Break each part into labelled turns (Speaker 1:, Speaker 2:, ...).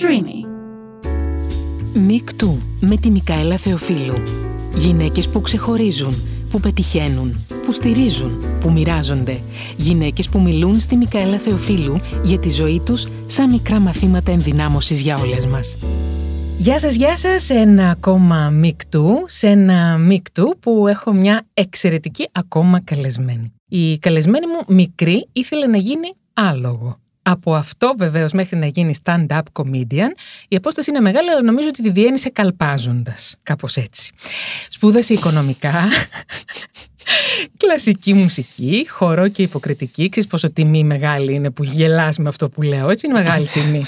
Speaker 1: Streamy.
Speaker 2: Μικτού με τη Μικαέλα Θεοφίλου. Γυναίκες που ξεχωρίζουν, που πετυχαίνουν, που στηρίζουν, που μοιράζονται. Γυναίκες που μιλούν στη Μικαέλα Θεοφίλου για τη ζωή τους σαν μικρά μαθήματα ενδυνάμωσης για όλες μας. Γεια σας, γεια σας, σε ένα ακόμα μικτού, σε ένα μικτού που έχω μια εξαιρετική ακόμα καλεσμένη. Η καλεσμένη μου μικρή ήθελε να γίνει άλογο. Από αυτό βεβαίως μέχρι να γίνει stand-up comedian η απόσταση είναι μεγάλη αλλά νομίζω ότι τη διένυσε καλπάζοντας, κάπως έτσι. Σπούδασε οικονομικά, κλασική μουσική, χορό και υποκριτική. Ξέρεις πόσο τιμή μεγάλη είναι που γελάς με αυτό που λέω, έτσι; Είναι μεγάλη τιμή.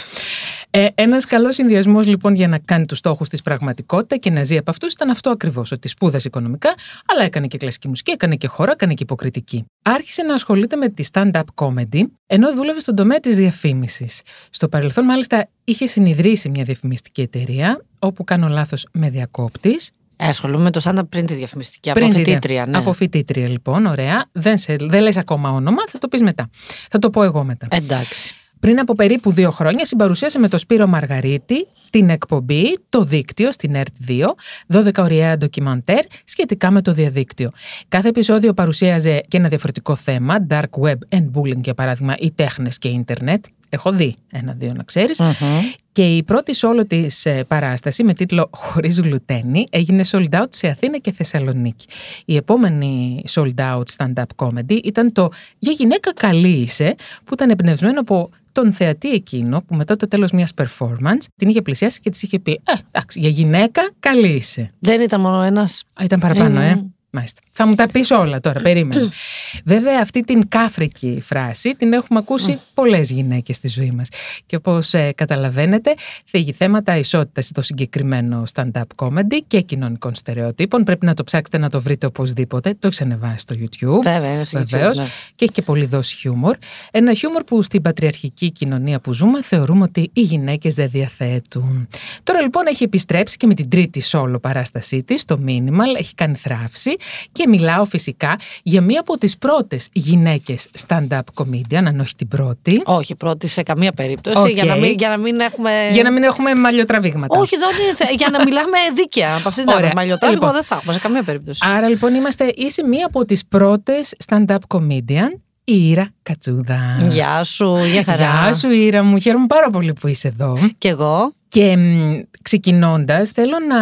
Speaker 2: Ε, Ένας καλός συνδυασμός λοιπόν για να κάνει τους στόχους της πραγματικότητα και να ζει από αυτούς ήταν αυτό ακριβώς. Ότι σπούδασε οικονομικά, αλλά έκανε και κλασική μουσική, έκανε και χώρα, έκανε και υποκριτική. Άρχισε να ασχολείται με τη stand-up comedy, ενώ δούλευε στον τομέα της διαφήμισης. Στο παρελθόν, μάλιστα, είχε συνειδρήσει μια διαφημιστική εταιρεία, όπου κάνω λάθος με διακόπτης.
Speaker 3: Ε, ασχολούμαι με το stand-up πριν τη διαφημιστική.
Speaker 2: Πριν
Speaker 3: από
Speaker 2: τη
Speaker 3: φοιτήτρια,
Speaker 2: δια-
Speaker 3: ναι.
Speaker 2: Από φοιτήτρια, λοιπόν, ωραία. Δεν, σε, δεν λες ακόμα όνομα, θα το πεις μετά. Θα το πω εγώ μετά.
Speaker 3: Εντάξει.
Speaker 2: Πριν από περίπου δύο χρόνια συμπαρουσίασε με το Σπύρο Μαργαρίτη την εκπομπή «Το δίκτυο» στην ΕΡΤ2, 12 ωριαία ντοκιμαντέρ σχετικά με το διαδίκτυο. Κάθε επεισόδιο παρουσίαζε και ένα διαφορετικό θέμα, dark web and bullying για παράδειγμα, ή τέχνες και ίντερνετ. Έχω δει ένα-δύο να ξέρεις. Και η πρώτη solo της ε, παράσταση με τίτλο «Χωρίς γλουτένι» έγινε sold out σε Αθήνα και Θεσσαλονίκη. Η επόμενη sold out stand-up comedy ήταν το «Για γυναίκα καλή είσαι» που ήταν εμπνευσμένο από τον θεατή εκείνο που μετά το τέλος μιας performance την είχε πλησιάσει και της είχε πει «Ε, εντάξει, για γυναίκα καλή είσαι».
Speaker 3: Δεν ήταν μόνο ένας.
Speaker 2: Α, ήταν παραπάνω, ε. Μάλιστα. Θα μου τα πεις όλα τώρα, περίμενε. Βέβαια, αυτή την κάφρικη φράση την έχουμε ακούσει πολλές γυναίκες στη ζωή μας. Και όπως ε, καταλαβαίνετε, θίγει θέματα ισότητας στο συγκεκριμένο stand-up comedy και κοινωνικών στερεοτύπων. Πρέπει να το ψάξετε να το βρείτε οπωσδήποτε. Το έχεις ανεβάσει στο YouTube.
Speaker 3: Βέβαια, είναι στο YouTube,
Speaker 2: Βεβαίως.
Speaker 3: ναι.
Speaker 2: Και έχει και πολλή δόση χιούμορ. Ένα χιούμορ που στην πατριαρχική κοινωνία που ζούμε θεωρούμε ότι οι γυναίκες δεν διαθέτουν. Τώρα λοιπόν έχει επιστρέψει και με την τρίτη solo παράστασή της, το Minimal, έχει κάνει θραύση και μιλάω φυσικά για μία από τις πρώτες γυναίκες stand-up comedian, αν όχι την πρώτη.
Speaker 3: Όχι, πρώτη σε καμία περίπτωση.
Speaker 2: Οκ.
Speaker 3: Για, να μην, για να μην έχουμε.
Speaker 2: Για να μην έχουμε μαλλιοτραβήγματα.
Speaker 3: Όχι, δεν είναι. σε- για να μιλάμε δίκαια. Από αυτή την
Speaker 2: Ωραία.
Speaker 3: άποψη. Μαλλιοτράβηγμα
Speaker 2: Λοιπόν.
Speaker 3: δεν θα έχουμε σε καμία περίπτωση.
Speaker 2: Άρα λοιπόν είμαστε, είσαι μία από τις πρώτες stand-up comedian, η Ήρα Κατσούδα.
Speaker 3: Γεια σου, γεια χαρά.
Speaker 2: Γεια σου Ήρα μου, χαίρομαι πάρα πολύ που είσαι εδώ.
Speaker 3: Κι εγώ.
Speaker 2: Και ξεκινώντας, θέλω να.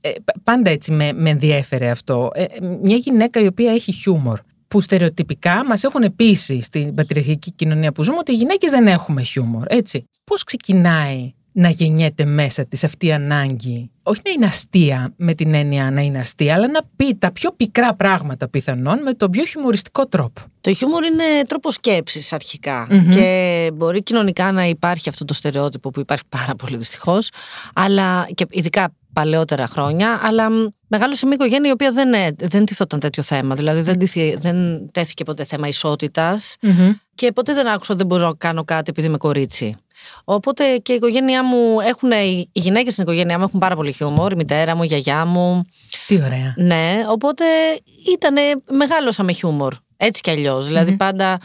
Speaker 2: Ε, π- πάντα έτσι με, με ενδιέφερε αυτό. Ε, μια γυναίκα η οποία έχει χιούμορ. Που στερεοτυπικά μας έχουν πείσει στην πατριαρχική κοινωνία που ζούμε ότι οι γυναίκες δεν έχουμε χιούμορ. Έτσι. Πώς ξεκινάει να γεννιέται μέσα της αυτή η ανάγκη, όχι να είναι αστεία με την έννοια να είναι αστεία, αλλά να πει τα πιο πικρά πράγματα πιθανόν με τον πιο χιουμοριστικό τρόπο.
Speaker 3: Το χιούμορ είναι τρόπος σκέψης αρχικά. Και μπορεί κοινωνικά να υπάρχει αυτό το στερεότυπο που υπάρχει πάρα πολύ δυστυχώς. Αλλά και ειδικά παλαιότερα χρόνια. Αλλά μ, μεγάλωσε μια οικογένεια η οποία δεν, ε, δεν τίθοταν τέτοιο θέμα. Δηλαδή δεν, τίθη- δεν τέθηκε ποτέ θέμα ισότητας Και ποτέ δεν άκουσα ότι δεν μπορώ να κάνω κάτι επειδή είμαι κορίτσι. Οπότε και η οικογένειά μου έχουν, οι γυναίκες στην οικογένειά μου έχουν πάρα πολύ χιούμορ, η μητέρα μου, η γιαγιά μου.
Speaker 2: Τι ωραία.
Speaker 3: Ναι, οπότε ήτανε, μεγάλωσα με χιούμορ. Έτσι κι αλλιώς. Δηλαδή πάντα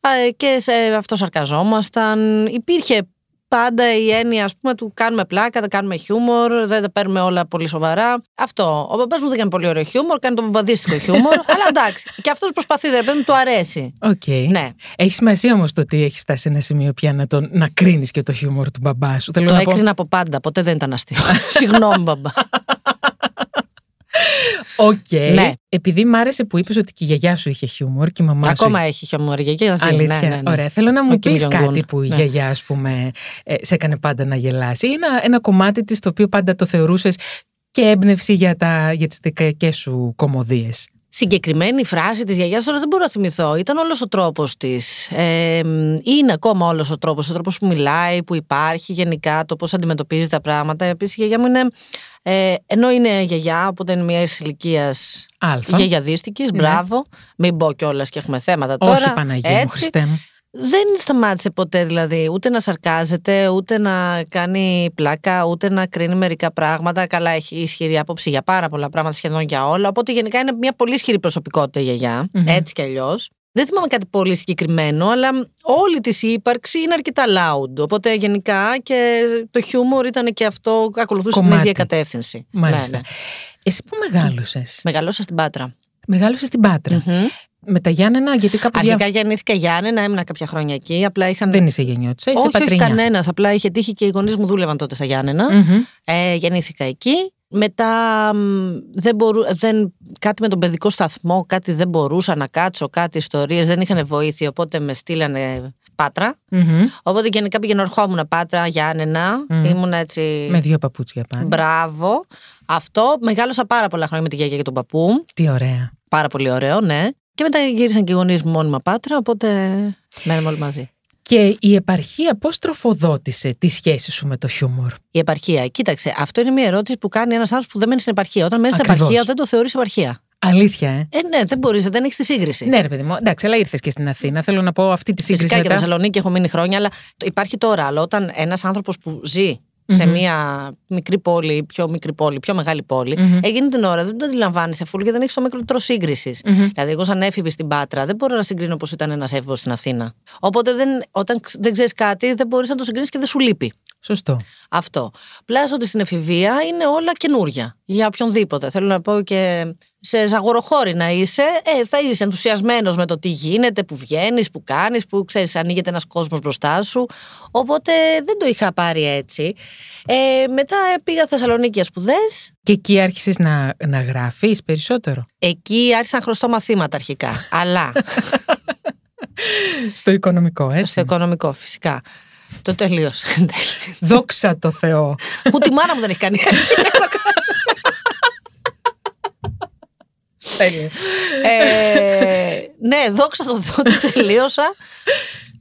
Speaker 3: α, ε, και σε αυτό σαρκαζόμασταν. Υπήρχε πάντα η έννοια, ας πούμε, του κάνουμε πλάκα, δεν κάνουμε χιούμορ, δεν τα παίρνουμε όλα πολύ σοβαρά. Αυτό. Ο μπαμπάς μου δεν κάνει πολύ ωραίο χιούμορ, κάνει το μπαμπαδίστικο χιούμορ. αλλά εντάξει. Και αυτός προσπαθεί, ρε παιδί μου, του αρέσει.
Speaker 2: Οκ.
Speaker 3: Ναι.
Speaker 2: Έχει σημασία όμως το ότι έχει φτάσει σε ένα σημείο πια να, τον, να κρίνεις και το χιούμορ του μπαμπά σου. Θέλω
Speaker 3: Το
Speaker 2: να πω-
Speaker 3: έκρινα από πάντα. Ποτέ δεν ήταν αστείο. Συγγνώμη, μπαμπά.
Speaker 2: Οκ.
Speaker 3: Ναι.
Speaker 2: Επειδή μ' άρεσε που είπες ότι και η γιαγιά σου είχε χιούμορ και η μαμά
Speaker 3: Ακόμα
Speaker 2: σου.
Speaker 3: έχει χιούμορ η γιαγιά. ζει.
Speaker 2: Αλήθεια.
Speaker 3: Ναι, ναι, ναι.
Speaker 2: Ωραία. Θέλω να μου
Speaker 3: Ο Κιμ
Speaker 2: πεις
Speaker 3: Jong-un.
Speaker 2: κάτι που η
Speaker 3: Ναι.
Speaker 2: γιαγιά, ας πούμε, ε, σε έκανε πάντα να γελάσει. Ή ένα, ένα κομμάτι της το οποίο πάντα το θεωρούσες και έμπνευση για, τα, για τις δικαϊκέ σου κομμωδίες.
Speaker 3: Συγκεκριμένη φράση της γιαγιάς τώρα δεν μπορώ να θυμηθώ ήταν όλος ο τρόπος της ε, είναι ακόμα όλος ο τρόπος ο τρόπος που μιλάει, που υπάρχει γενικά το πώς αντιμετωπίζει τα πράγματα επίσης η γιαγιά μου είναι ε, ενώ είναι γιαγιά οπότε είναι μια ηλικίας
Speaker 2: Αλφα.
Speaker 3: γιαγιαδίστικης μπράβο μην πω κιόλας και έχουμε θέματα τώρα
Speaker 2: Ναι. Όχι, Παναγία μου,
Speaker 3: έτσι.
Speaker 2: Χριστέ μου.
Speaker 3: Δεν σταμάτησε ποτέ δηλαδή ούτε να σαρκάζεται, ούτε να κάνει πλάκα, ούτε να κρίνει μερικά πράγματα. Καλά, έχει ισχυρή άποψη για πάρα πολλά πράγματα, σχεδόν για όλα. Οπότε γενικά είναι μια πολύ ισχυρή προσωπικότητα η γιαγιά, έτσι κι αλλιώς. Δεν θυμάμαι κάτι πολύ συγκεκριμένο, αλλά όλη της ύπαρξη είναι αρκετά loud. Οπότε γενικά και το χιούμορ ήταν και αυτό, ακολουθούσε την
Speaker 2: Κομμάτι.
Speaker 3: ίδια κατεύθυνση.
Speaker 2: Μάλιστα.
Speaker 3: Ναι, ναι.
Speaker 2: Εσύ που μεγάλωσες.
Speaker 3: Μεγαλώσα στην Πάτρα.
Speaker 2: Μεγάλωσε στην Πάτρα.
Speaker 3: Μμμ.
Speaker 2: Με τα Γιάννενα, γιατί κάπου
Speaker 3: Αρχικά
Speaker 2: δια...
Speaker 3: γεννήθηκα Γιάννενα, έμεινα κάποια χρόνια εκεί. Απλά είχαν.
Speaker 2: δεν είσαι γεννιώτησα, είσαι
Speaker 3: όχι, όχι
Speaker 2: πατρινιά.
Speaker 3: κανένας. Απλά είχε τύχει και οι γονείς μου δούλευαν τότε στα Γιάννενα.
Speaker 2: Μμμ.
Speaker 3: Ε, γεννήθηκα εκεί. Μετά μ, δεν μπορού, δεν, κάτι με τον παιδικό σταθμό, κάτι δεν μπορούσα να κάτσω, κάτι ιστορίες, δεν είχαν βοήθεια, οπότε με στείλανε Πάτρα.
Speaker 2: Μμμ.
Speaker 3: Οπότε γενικά πήγαινα ερχόμουν Πάτρα, Γιάννενα,
Speaker 2: Μμμ.
Speaker 3: ήμουν έτσι...
Speaker 2: Με δύο παπούτσια πάνω.
Speaker 3: Μπράβο. Αυτό, μεγάλωσα πάρα πολλά χρόνια με τη γιαγιά και τον παππού.
Speaker 2: Τι ωραία.
Speaker 3: Πάρα πολύ ωραίο, ναι. Και μετά γύρισαν και οι γονείς μου μόνιμα Πάτρα, οπότε μένουμε όλοι μαζί.
Speaker 2: Και η επαρχία πώς τροφοδότησε τη σχέση σου με το χιούμορ.
Speaker 3: Η επαρχία. Κοίταξε, αυτό είναι μια ερώτηση που κάνει ένας άνθρωπος που δεν μένει στην επαρχία. Όταν μένεις στην
Speaker 2: Ακριβώς.
Speaker 3: επαρχία, δεν το θεωρείς επαρχία.
Speaker 2: Αλήθεια, ε.
Speaker 3: Ε, ναι, δεν μπορείς, δεν έχεις τη σύγκριση.
Speaker 2: Ναι, ρε παιδί μου. Εντάξει, αλλά ήρθες και στην Αθήνα. Θέλω να πω αυτή τη σύγκριση.
Speaker 3: Φυσικά και
Speaker 2: μετά.
Speaker 3: Θεσσαλονίκη έχω μείνει χρόνια, αλλά το- υπάρχει τώρα. Αλλά όταν ένας άνθρωπος που ζει σε
Speaker 2: Μμμ.
Speaker 3: μια μικρή πόλη, πιο μικρή πόλη, πιο μεγάλη πόλη,
Speaker 2: Μμμ.
Speaker 3: εκείνη την ώρα δεν το αντιλαμβάνεσαι αφού γιατί δεν έχεις το μικρότερο σύγκρισης.
Speaker 2: Μμμ.
Speaker 3: Δηλαδή, εγώ σαν έφηβη στην Πάτρα δεν μπορώ να συγκρίνω πώ ήταν ένας έφηβος στην Αθήνα. Οπότε δεν, όταν ξ- δεν ξέρεις κάτι, δεν μπορείς να το συγκρίνεις και δεν σου λείπει.
Speaker 2: Σωστό.
Speaker 3: Αυτό. Πλάς ότι στην εφηβεία είναι όλα καινούρια για οποιονδήποτε. Θέλω να πω και σε ζαγοροχώρη να είσαι, ε, θα είσαι ενθουσιασμένος με το τι γίνεται, που βγαίνεις, που κάνεις, που ξέρεις ανοίγεται ένας κόσμος μπροστά σου. Οπότε δεν το είχα πάρει έτσι. Ε, μετά πήγα Θεσσαλονίκη για σπουδές.
Speaker 2: Και εκεί άρχισες να, να γράφεις περισσότερο;
Speaker 3: Εκεί άρχισα να χρωστώ μαθήματα αρχικά. Αλλά
Speaker 2: Στο οικονομικό, έτσι.
Speaker 3: στο οικονομικό φυσικά. Το τελείωσε.
Speaker 2: Δόξα τω Θεώ.
Speaker 3: Ούτε η μάνα μου δεν έχει κάνει έτσι.
Speaker 2: Τέλεια.
Speaker 3: ε, ναι, δόξα τω Θεώ το τελείωσα.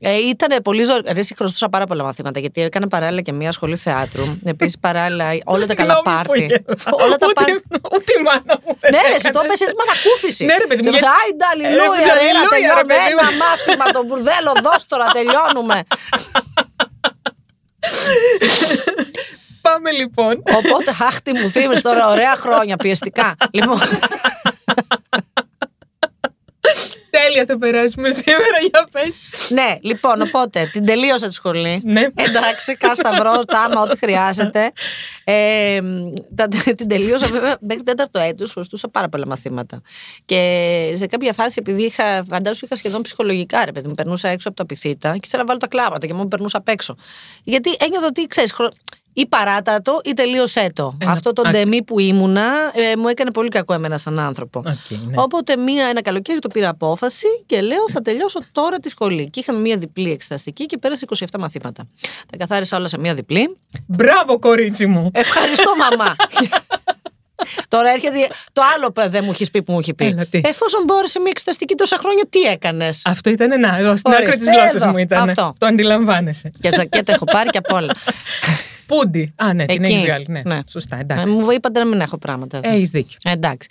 Speaker 3: Ε, ήταν πολύ ζώρικο. Εσύ χρωστούσα πάρα πολλά μαθήματα γιατί έκανα παράλληλα και μία σχολή θεάτρου. Επίσης παράλληλα όλα τα καλά
Speaker 2: Συγγνώμη που
Speaker 3: πάρτι.
Speaker 2: γελάω.
Speaker 3: όλα τα
Speaker 2: Ούτε-
Speaker 3: πάρτι.
Speaker 2: Ούτε η μάνα μου. δεν
Speaker 3: Ναι, ρε,
Speaker 2: έκανε.
Speaker 3: εσύ το έπεσε με ανακούφιση.
Speaker 2: Ναι, ρε, παιδί μου,
Speaker 3: Και
Speaker 2: γιατί-
Speaker 3: μετά, Άιντε,
Speaker 2: Ε,
Speaker 3: αλληλούια,
Speaker 2: ρε,
Speaker 3: ρε,
Speaker 2: αλληλούια,
Speaker 3: να
Speaker 2: ρε,
Speaker 3: τελειώνουμε.
Speaker 2: παιδί μου.
Speaker 3: Ένα μάθημα, το μπουρδέλο, δώσ' τώρα, τελειώνουμε.
Speaker 2: Πάμε λοιπόν.
Speaker 3: Οπότε, αχ, τι μου θύμισε τώρα, ωραία χρόνια, πιεστικά. Λοιπόν,
Speaker 2: Τέλεια θα περάσουμε σήμερα, για πες.
Speaker 3: ναι, λοιπόν, οπότε την τελείωσα τη σχολή.
Speaker 2: Ναι.
Speaker 3: Εντάξει, κάν' σταυρό, τάμα, ό,τι χρειάζεται. Ε, τα, την τελείωσα βέβαια μέχρι τέταρτο έτος, χρωστούσα πάρα πολλά μαθήματα. Και σε κάποια φάση, επειδή είχα, φαντάσου, είχα σχεδόν ψυχολογικά ρε παιδί μου, περνούσα έξω από τα πυθίτα και ήθελα να βάλω τα κλάματα και μου περνούσα απ' έξω. Γιατί ένιωθα ότι ξέρεις, ή παράτα το ή τελείωσέ το.
Speaker 2: Ένα-
Speaker 3: Αυτό το
Speaker 2: α-
Speaker 3: ντεμί που ήμουνα ε, μου έκανε πολύ κακό εμένα σαν άνθρωπο.
Speaker 2: Οκ, ναι.
Speaker 3: Οπότε μία, ένα καλοκαίρι το πήρα απόφαση και λέω θα τελειώσω τώρα τη σχολή. Και είχαμε μία διπλή εξεταστική και πέρασε 27 μαθήματα. Τα καθάρισα όλα σε μία διπλή.
Speaker 2: Μπράβο, κορίτσι μου.
Speaker 3: Ευχαριστώ, μαμά. Τώρα έρχεται το άλλο που δεν μου έχεις πει που μου έχει πει.
Speaker 2: Έλα, τι.
Speaker 3: Εφόσον μπόρεσε μία εξεταστική τόσα χρόνια, τι έκανες;
Speaker 2: Αυτό ήταν ένα. Εδώ στην
Speaker 3: Ορίστε,
Speaker 2: άκρη της γλώσσας
Speaker 3: εδώ,
Speaker 2: μου ήταν.
Speaker 3: αυτό.
Speaker 2: Το αντιλαμβάνεσαι.
Speaker 3: Και ζακέτα έχω πάρει και απ' όλα.
Speaker 2: Πούντι. Α, ναι, την
Speaker 3: Εκεί.
Speaker 2: έχεις βγάλει. Ναι,
Speaker 3: Ναι.
Speaker 2: σωστά,
Speaker 3: Ε,
Speaker 2: εντάξει.
Speaker 3: Μου είπατε να μην έχω πράγματα. εδώ.
Speaker 2: Έχεις δίκιο.
Speaker 3: Ε, εντάξει.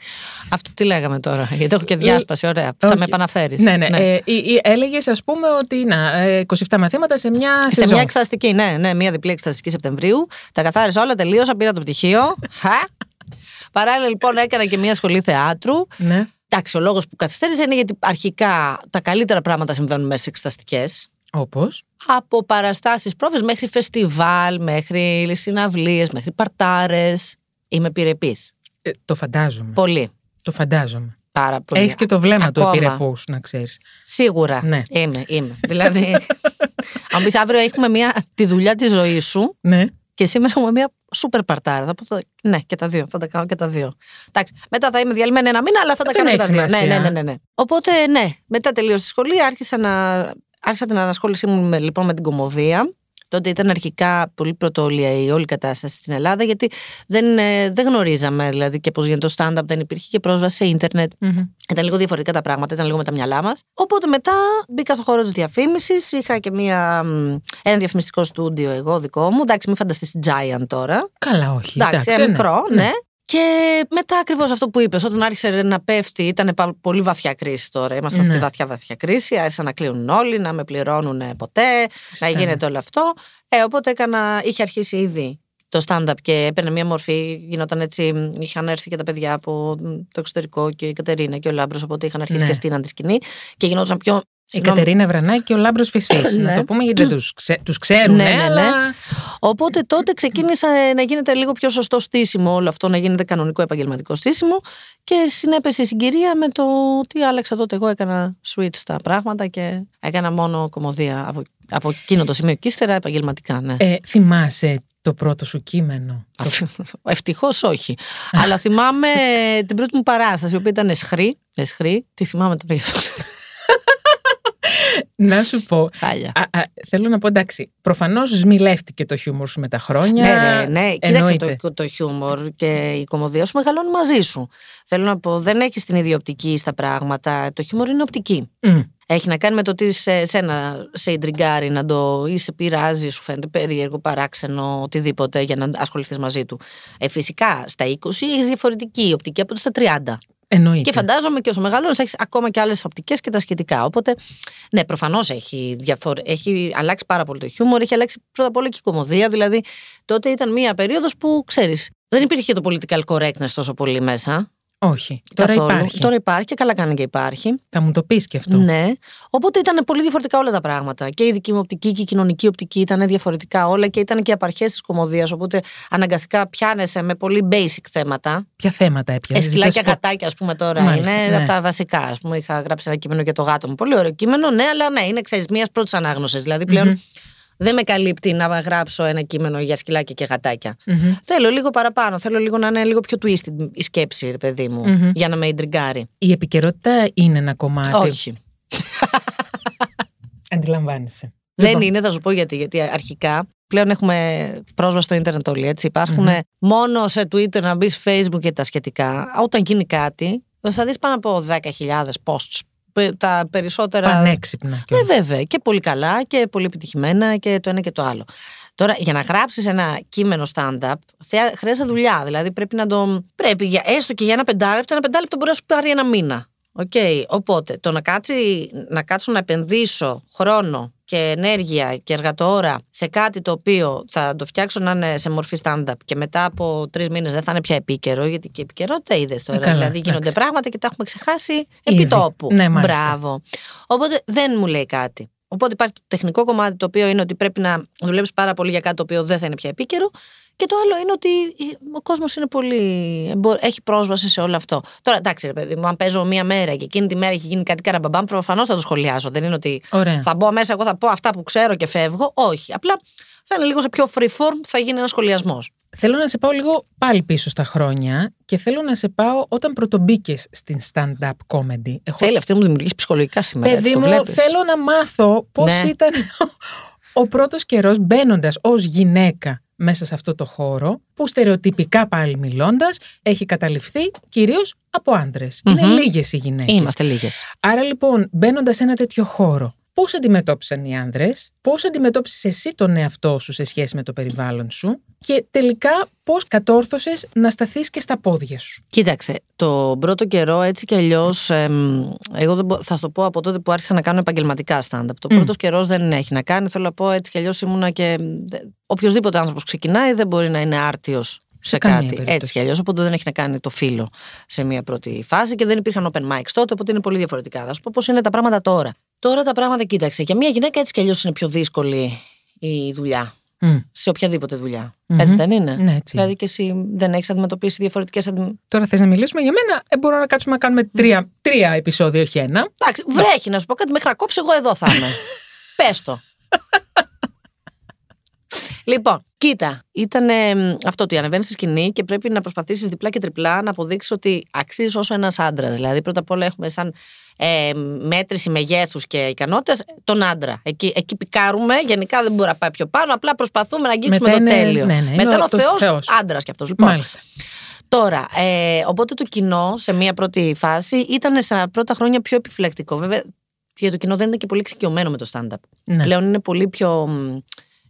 Speaker 3: Αυτό τι λέγαμε τώρα, γιατί έχω και διάσπαση, ωραία. Θα
Speaker 2: Όχι.
Speaker 3: με επαναφέρεις.
Speaker 2: Ναι, ναι. Ε, Έλεγες, ας πούμε, ότι να, ε, 27 μαθήματα σε μια
Speaker 3: Σε
Speaker 2: σεζόν.
Speaker 3: μια εξεταστική, ναι, ναι, μια διπλή εξεταστική Σεπτεμβρίου. Τα καθάρισα όλα, τελείωσα, πήρα το πτυχίο. Χα. Παράλληλα, λοιπόν, έκανα και μια σχολή θεάτρου.
Speaker 2: Ναι.
Speaker 3: Εντάξει, ο λόγος που καθυστέρησα είναι γιατί αρχικά τα καλύτερα πράγματα συμβαίνουν μέσα σε εξεταστικές.
Speaker 2: Όπως;
Speaker 3: Από παραστάσεις πρόβες μέχρι φεστιβάλ, μέχρι συναυλίες, μέχρι παρτάρες. Είμαι επιρρεπής.
Speaker 2: Ε, το φαντάζομαι.
Speaker 3: Πολύ.
Speaker 2: Το φαντάζομαι.
Speaker 3: Πάρα πολύ.
Speaker 2: Έχεις και το βλέμμα του
Speaker 3: Ακόμα.
Speaker 2: επιρρεπούς, να ξέρεις.
Speaker 3: Σίγουρα.
Speaker 2: Ναι.
Speaker 3: Είμαι, είμαι. δηλαδή, αν πεις αύριο έχουμε μια, τη δουλειά της ζωής σου
Speaker 2: Ναι.
Speaker 3: και σήμερα έχουμε μια σούπερ παρτάρα. Θα πω το, ναι, και τα δύο. Θα τα κάνω και τα δύο. Εντάξει, μετά θα είμαι διαλυμένη ένα μήνα, αλλά θα τα
Speaker 2: Δεν
Speaker 3: κάνω και τα
Speaker 2: έχει
Speaker 3: δύο. Ναι,
Speaker 2: σημασία.
Speaker 3: ναι, ναι, ναι, ναι. Οπότε, ναι, μετά τελείωσε τη σχολή, άρχισα, να, άρχισα την ανασχόλησή μου με, λοιπόν, με την κομμωδία. Τότε ήταν αρχικά πολύ πρωτόλια η όλη κατάσταση στην Ελλάδα, γιατί δεν, ε, δεν γνωρίζαμε δηλαδή και πώς γίνεται το stand-up, δεν υπήρχε και πρόσβαση σε ίντερνετ.
Speaker 2: Μμμ.
Speaker 3: Ήταν λίγο διαφορετικά τα πράγματα, ήταν λίγο με τα μυαλά μας. Οπότε μετά μπήκα στο χώρο της διαφήμισης. Είχα και μία, μ, ένα διαφημιστικό στούντιο εγώ δικό μου. Εντάξει, μην φανταστείς την Giant τώρα.
Speaker 2: Καλά, όχι.
Speaker 3: Εντάξει,
Speaker 2: ναι.
Speaker 3: ένα μικρό, ναι. Και μετά ακριβώς αυτό που είπες, όταν άρχισε να πέφτει, ήταν πα- πολύ βαθιά κρίση τώρα. Ήμασταν
Speaker 2: Ναι.
Speaker 3: στη βαθιά βαθιά κρίση. Άρχισαν να κλείνουν όλοι, να με πληρώνουν ποτέ,
Speaker 2: Χριστέ
Speaker 3: να
Speaker 2: μου.
Speaker 3: γίνεται όλο αυτό. Ε, οπότε έκανα, είχε αρχίσει ήδη το stand-up και έπαιρνε μια μορφή, γινόταν έτσι, είχαν έρθει και τα παιδιά από το εξωτερικό και η Κατερίνα και ο Λάμπρος, οπότε είχαν αρχίσει
Speaker 2: Ναι.
Speaker 3: και στείναν τη σκηνή και γινόταν πιο...
Speaker 2: Η
Speaker 3: συγγνώμη,
Speaker 2: Κατερίνα Βρανάκη και ο Λάμπρος Φυσφή.
Speaker 3: Ναι.
Speaker 2: Να το πούμε γιατί δεν τους ξε... τους ξέρουν,
Speaker 3: Ναι, ναι, ναι.
Speaker 2: αλλά.
Speaker 3: Οπότε τότε ξεκίνησα να γίνεται λίγο πιο σωστό στήσιμο όλο αυτό, να γίνεται κανονικό επαγγελματικό στήσιμο και συνέπεσε η συγκυρία με το ότι άλλαξα τότε. Εγώ έκανα switch στα πράγματα και έκανα μόνο κομμωδία από, από εκείνο το σημείο και ύστερα επαγγελματικά, ναι.
Speaker 2: Ε, θυμάσαι το πρώτο σου κείμενο;
Speaker 3: Ευτυχώς όχι. Αλλά θυμάμαι την πρώτη μου παράσταση, η οποία ήταν εσχρή. Εσχρή, τι θυμάμαι τώρα γι' αυτό.
Speaker 2: Να σου πω.
Speaker 3: Χάλια.
Speaker 2: Α, α, θέλω να πω εντάξει. Προφανώς σμιλεύτηκε το χιούμορ σου με τα χρόνια.
Speaker 3: Ναι, ναι, ναι. Κοίταξε
Speaker 2: εννοείται.
Speaker 3: το, το χιούμορ και η κομμωδία σου μεγαλώνει μαζί σου. Θέλω να πω, δεν έχεις την ίδια οπτική στα πράγματα. Το χιούμορ είναι οπτική.
Speaker 2: Μμ.
Speaker 3: Έχει να κάνει με το τι σε, σένα σε ιντριγκάρει, να το ή σε πειράζει, σου φαίνεται περίεργο, παράξενο, οτιδήποτε για να ασχοληθείς μαζί του. Ε, φυσικά στα 20 έχει διαφορετική οπτική από το στα 30.
Speaker 2: Εννοείται.
Speaker 3: Και φαντάζομαι και όσο μεγαλώνεις έχεις ακόμα και άλλες οπτικές και τα σχετικά. Οπότε, ναι, προφανώς έχει, διαφορ... έχει αλλάξει πάρα πολύ το χιούμορ, έχει αλλάξει πρώτα απ' όλα και η κομμωδία. Δηλαδή, τότε ήταν μία περίοδος που ξέρεις, δεν υπήρχε το political correctness τόσο πολύ μέσα.
Speaker 2: Όχι. Τώρα
Speaker 3: καθόλου.
Speaker 2: υπάρχει.
Speaker 3: Τώρα υπάρχει και καλά κάνει και υπάρχει.
Speaker 2: Θα μου το πεις και αυτό.
Speaker 3: Ναι. Οπότε ήταν πολύ διαφορετικά όλα τα πράγματα. Και η δική μου οπτική και η κοινωνική οπτική ήταν διαφορετικά όλα και ήταν και οι απαρχές της κομμωδίας. Οπότε αναγκαστικά πιάνεσαι με πολύ basic θέματα.
Speaker 2: Ποια θέματα έπιανε;
Speaker 3: Ε, σκυλάκια γατάκια, ας πούμε, τώρα
Speaker 2: Μάλιστα,
Speaker 3: είναι
Speaker 2: ναι.
Speaker 3: από τα βασικά. Α πούμε, είχα γράψει ένα κείμενο για το γάτο μου. Πολύ ωραίο κείμενο, ναι, αλλά ναι, είναι ξέρεις μιας πρώτης ανάγνωσης. Δηλαδή πλέον δεν με καλύπτει να γράψω ένα κείμενο για σκυλάκια και γατάκια. Θέλω λίγο παραπάνω. Θέλω λίγο να είναι λίγο πιο twisted η σκέψη, ρε παιδί μου, για να με ιντριγκάρει.
Speaker 2: Η επικαιρότητα είναι ένα κομμάτι.
Speaker 3: Όχι.
Speaker 2: Αντιλαμβάνεσαι.
Speaker 3: Δεν
Speaker 2: Λοιπόν,
Speaker 3: είναι, θα σου πω γιατί. Γιατί αρχικά πλέον έχουμε πρόσβαση στο ίντερνετ όλοι. Έτσι. Υπάρχουν μόνο σε Twitter να μπεις Facebook και τα σχετικά. Όταν γίνει κάτι, θα δεις πάνω από 10.000 posts. Πε- Τα περισσότερα.
Speaker 2: Πανέξυπνα.
Speaker 3: Ναι,
Speaker 2: κιόλας.
Speaker 3: βέβαια. Και πολύ καλά και πολύ επιτυχημένα και το ένα και το άλλο. Τώρα, για να γράψεις ένα κείμενο stand-up, θέα- χρειάζεται δουλειά. Δηλαδή, πρέπει να το. Πρέπει, για, έστω και για ένα πεντάλεπτο, ένα πεντάλεπτο μπορεί να σου πάρει ένα μήνα. Οκ. Οπότε, το να, κάτσει, να κάτσω να επενδύσω χρόνο και ενέργεια και εργατοώρα σε κάτι το οποίο θα το φτιάξω να είναι σε μορφή stand-up και μετά από τρεις μήνες δεν θα είναι πια επίκαιρο, γιατί και η επικαιρότητα είδες τώρα.
Speaker 2: Ε, καλά,
Speaker 3: δηλαδή, γίνονται
Speaker 2: εντάξει.
Speaker 3: πράγματα και τα έχουμε ξεχάσει
Speaker 2: Ήδη.
Speaker 3: επί τόπου.
Speaker 2: Ναι, μάλιστα.
Speaker 3: Μπράβο. Οπότε δεν μου λέει κάτι. Οπότε υπάρχει το τεχνικό κομμάτι το οποίο είναι ότι πρέπει να δουλέψεις πάρα πολύ για κάτι το οποίο δεν θα είναι πια επίκαιρο. Και το άλλο είναι ότι ο κόσμος είναι πολύ. εμπο- έχει πρόσβαση σε όλο αυτό. Τώρα, εντάξει, ρε παιδί μου, αν παίζω μία μέρα και εκείνη τη μέρα έχει γίνει κάτι καραμπαμπάμ, προφανώς θα το σχολιάσω. Δεν είναι ότι
Speaker 2: Ωραία.
Speaker 3: θα μπω μέσα, εγώ θα πω αυτά που ξέρω και φεύγω. Όχι. Απλά θα είναι λίγο σε πιο free form, θα γίνει ένας σχολιασμός.
Speaker 2: Θέλω να σε πάω λίγο πάλι πίσω στα χρόνια και θέλω να σε πάω όταν πρωτομπήκες στην stand-up comedy. Έχω...
Speaker 3: Θέλει αυτή να μου δημιουργήσει ψυχολογικά σήμερα.
Speaker 2: Παιδί
Speaker 3: έτσι, το
Speaker 2: μου,
Speaker 3: βλέπεις.
Speaker 2: θέλω να μάθω πώς
Speaker 3: Ναι.
Speaker 2: ήταν ο πρώτος καιρός μπαίνοντας ως γυναίκα μέσα σε αυτό το χώρο, που στερεοτυπικά πάλι μιλώντας, έχει καταληφθεί κυρίως από άντρες. Είναι λίγες οι γυναίκες.
Speaker 3: Είμαστε λίγες.
Speaker 2: Άρα λοιπόν, μπαίνοντας σε ένα τέτοιο χώρο, πώς αντιμετώπισαν οι άνδρες, πώς αντιμετώπισες εσύ τον εαυτό σου σε σχέση με το περιβάλλον σου και τελικά πώς κατόρθωσες να σταθείς και στα πόδια σου.
Speaker 3: Κοίταξε, το πρώτο καιρό έτσι κι αλλιώς. Εγώ δεν μπο- θα σου το πω από τότε που άρχισα να κάνω επαγγελματικά stand-up. Το πρώτος καιρός δεν έχει να κάνει. Θέλω να πω έτσι κι αλλιώς ήμουνα και. Οποιοδήποτε άνθρωπος ξεκινάει δεν μπορεί να είναι άρτιος σε,
Speaker 2: καμία
Speaker 3: κάτι.
Speaker 2: περίπτωση.
Speaker 3: Έτσι κι αλλιώς. Οπότε δεν έχει να κάνει το φίλο σε μια πρώτη φάση και δεν υπήρχαν open mics τότε. Οπότε είναι πολύ διαφορετικά. Θα σου πω πώς είναι τα πράγματα τώρα. Τώρα τα πράγματα, κοίταξε. Για μια γυναίκα έτσι κι αλλιώς είναι πιο δύσκολη η δουλειά.
Speaker 2: Μμ.
Speaker 3: Σε οποιαδήποτε δουλειά. Έτσι δεν είναι;
Speaker 2: Ναι, έτσι
Speaker 3: Δηλαδή και εσύ δεν έχεις αντιμετωπίσει διαφορετικές
Speaker 2: Τώρα θες να μιλήσουμε για μένα, ε, μπορώ να κάτσουμε να κάνουμε τρία, τρία επεισόδια, όχι ένα.
Speaker 3: Εντάξει, βρέχει να σου πω κάτι, μέχρι να κόψει, εγώ εδώ θα είμαι. Πες το. λοιπόν, κοίτα, ήταν αυτό ότι ανεβαίνεις στη σκηνή και πρέπει να προσπαθήσεις διπλά και τριπλά να αποδείξεις ότι αξίζεις όσο ένας άντρας. Δηλαδή, πρώτα απ' όλα έχουμε σαν ε, μέτρηση μεγέθους και ικανότητε τον άντρα. Εκεί, εκεί πικάρουμε, γενικά δεν μπορεί να πάει πιο πάνω, απλά προσπαθούμε να αγγίξουμε
Speaker 2: Μετά
Speaker 3: το
Speaker 2: είναι-
Speaker 3: τέλειο.
Speaker 2: ναι, ναι, είναι
Speaker 3: Μετά είναι
Speaker 2: ο-
Speaker 3: ο
Speaker 2: το
Speaker 3: Θεός
Speaker 2: Θεός.
Speaker 3: άντρας κι αυτός. Λοιπόν,
Speaker 2: Μάλιστα.
Speaker 3: Τώρα, ε, οπότε το κοινό σε μία πρώτη φάση ήταν στα πρώτα χρόνια πιο επιφυλακτικό. Βέβαια, για το κοινό δεν ήταν και πολύ εξοικειωμένο με το stand-up.
Speaker 2: Ναι.
Speaker 3: Πλέον είναι πολύ πιο μ,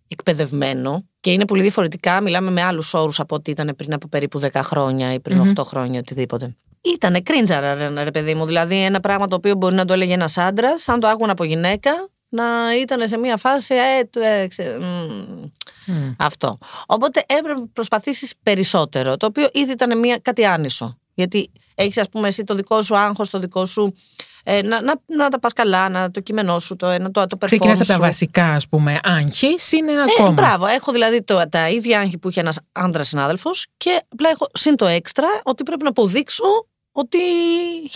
Speaker 3: εκπαιδευμένο και είναι πολύ διαφορετικά. Μιλάμε με άλλους όρους από ό,τι ήταν πριν από περίπου 10 χρόνια ή πριν 8 χρόνια, οτιδήποτε. Ήτανε κρίντζαρα, ρε, ρε παιδί μου. Δηλαδή, ένα πράγμα το οποίο μπορεί να το έλεγε ένας άντρας, αν το άκουγαν από γυναίκα, να ήταν σε μία φάση. Ε, του, ε, ξε- μ, Αυτό. Οπότε έπρεπε να προσπαθήσεις περισσότερο, το οποίο ήδη ήταν μια, κάτι άνισο. Γιατί έχεις, ας πούμε, εσύ το δικό σου άγχος, το δικό σου. Ε, να, να, να τα πας καλά, να το κείμενό σου, το, ένα, το, το
Speaker 2: Ξεκινάς από τα βασικά, ας πούμε, άγχη, συν ένα
Speaker 3: ε,
Speaker 2: ακόμα.
Speaker 3: Μπράβο, έχω δηλαδή το, τα ίδια άγχη που είχε ένας άντρας συνάδελφος και απλά έχω συν το έξτρα ότι πρέπει να αποδείξω ότι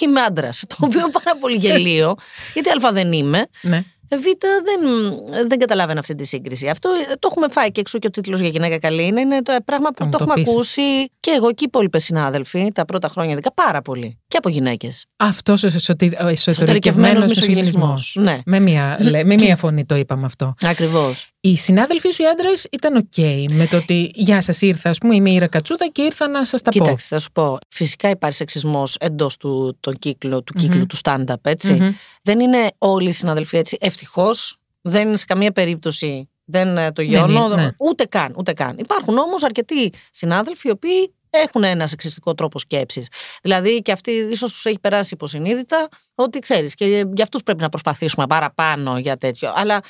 Speaker 3: είμαι άντρα. Το οποίο είναι πάρα πολύ γελίο, γιατί Α δεν είμαι.
Speaker 2: Ναι.
Speaker 3: Β δεν, δεν καταλάβαινα αυτή τη σύγκριση. Αυτό ε, το έχουμε φάει και έξω και ο τίτλος για γυναίκα καλή είναι. Είναι το πράγμα που
Speaker 2: μου
Speaker 3: το,
Speaker 2: το
Speaker 3: έχουμε
Speaker 2: πεις.
Speaker 3: ακούσει και εγώ και οι υπόλοιποι συνάδελφοι τα πρώτα χρόνια, ειδικά πάρα πολύ. Και από γυναίκες.
Speaker 2: Αυτός ο εσωτερικευμένος
Speaker 3: Εσωτερικευμένος
Speaker 2: μισογυνισμό.
Speaker 3: μισογυνισμός. Ναι.
Speaker 2: Με, μία, λέ- με μία φωνή το είπαμε αυτό.
Speaker 3: Ακριβώς.
Speaker 2: Οι συνάδελφοί σου οι άντρες ήταν οκ με το ότι Γεια σας, ήρθα, ας πούμε, είμαι η Ήρα Κατσούδα και ήρθα να σας τα πω.
Speaker 3: Κοίταξε, θα σου πω. Φυσικά υπάρχει σεξισμός εντός του, τον κύκλο, του, κύκλου του stand-up, ετσι
Speaker 2: Μμμ.
Speaker 3: Δεν είναι όλοι οι συναδελφοί έτσι. Ευτυχώς δεν είναι σε καμία περίπτωση. Δεν ε, το γιώνω.
Speaker 2: είναι, ναι.
Speaker 3: Ούτε καν, ούτε καν. Υπάρχουν όμως αρκετοί συνάδελφοι οι οποίοι έχουν ένα σεξιστικό τρόπο σκέψης. Δηλαδή και αυτοί ίσως τους έχει περάσει υποσυνείδητα ότι ξέρεις. Και για αυτούς πρέπει να προσπαθήσουμε παραπάνω για τέτοιο. Αλλά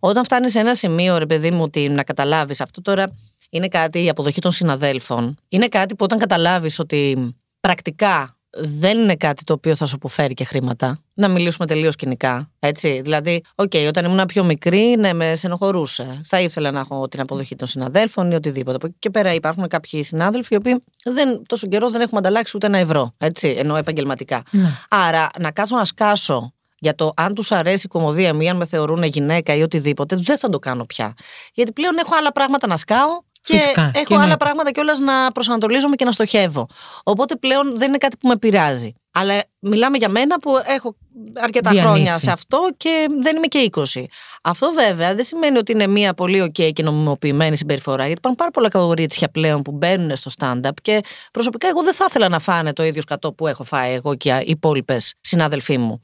Speaker 3: όταν φτάνεις σε ένα σημείο, ρε παιδί μου, ότι να καταλάβεις αυτό τώρα είναι κάτι, η αποδοχή των συναδέλφων. Είναι κάτι που όταν καταλάβεις ότι πρακτικά δεν είναι κάτι το οποίο θα σου αποφέρει και χρήματα. Να μιλήσουμε τελείως κυνικά. Έτσι. Δηλαδή, οκ, όταν ήμουν πιο μικρή, ναι, με στενοχωρούσε. Θα ήθελα να έχω την αποδοχή των συναδέλφων ή οτιδήποτε. Από εκεί και πέρα υπάρχουν κάποιοι συνάδελφοι οι οποίοι δεν, τόσο καιρό δεν έχουμε ανταλλάξει ούτε ένα ευρώ. Έτσι, ενώ επαγγελματικά.
Speaker 2: Ναι.
Speaker 3: Άρα, να κάτσω να σκάσω για το αν τους αρέσει η κωμωδία μου ή αν με θεωρούν γυναίκα ή οτιδήποτε, δεν θα το κάνω πια. Γιατί πλέον έχω άλλα πράγματα να σκάω και
Speaker 2: Φυσικά,
Speaker 3: έχω
Speaker 2: και
Speaker 3: άλλα
Speaker 2: εννοείται.
Speaker 3: πράγματα κιόλας να προσανατολίζομαι και να στοχεύω. Οπότε πλέον δεν είναι κάτι που με πειράζει. Αλλά μιλάμε για μένα που έχω αρκετά
Speaker 2: Διανύσει.
Speaker 3: χρόνια σε αυτό και δεν είμαι και 20. Αυτό βέβαια δεν σημαίνει ότι είναι μια πολύ ok και νομιμοποιημένη συμπεριφορά, γιατί υπάρχουν πάρα πολλά καγορίτσια πλέον που μπαίνουν στο stand-up και προσωπικά εγώ δεν θα ήθελα να φάνε το ίδιο σκατό που έχω φάει εγώ και οι υπόλοιπες συνάδελφοί μου.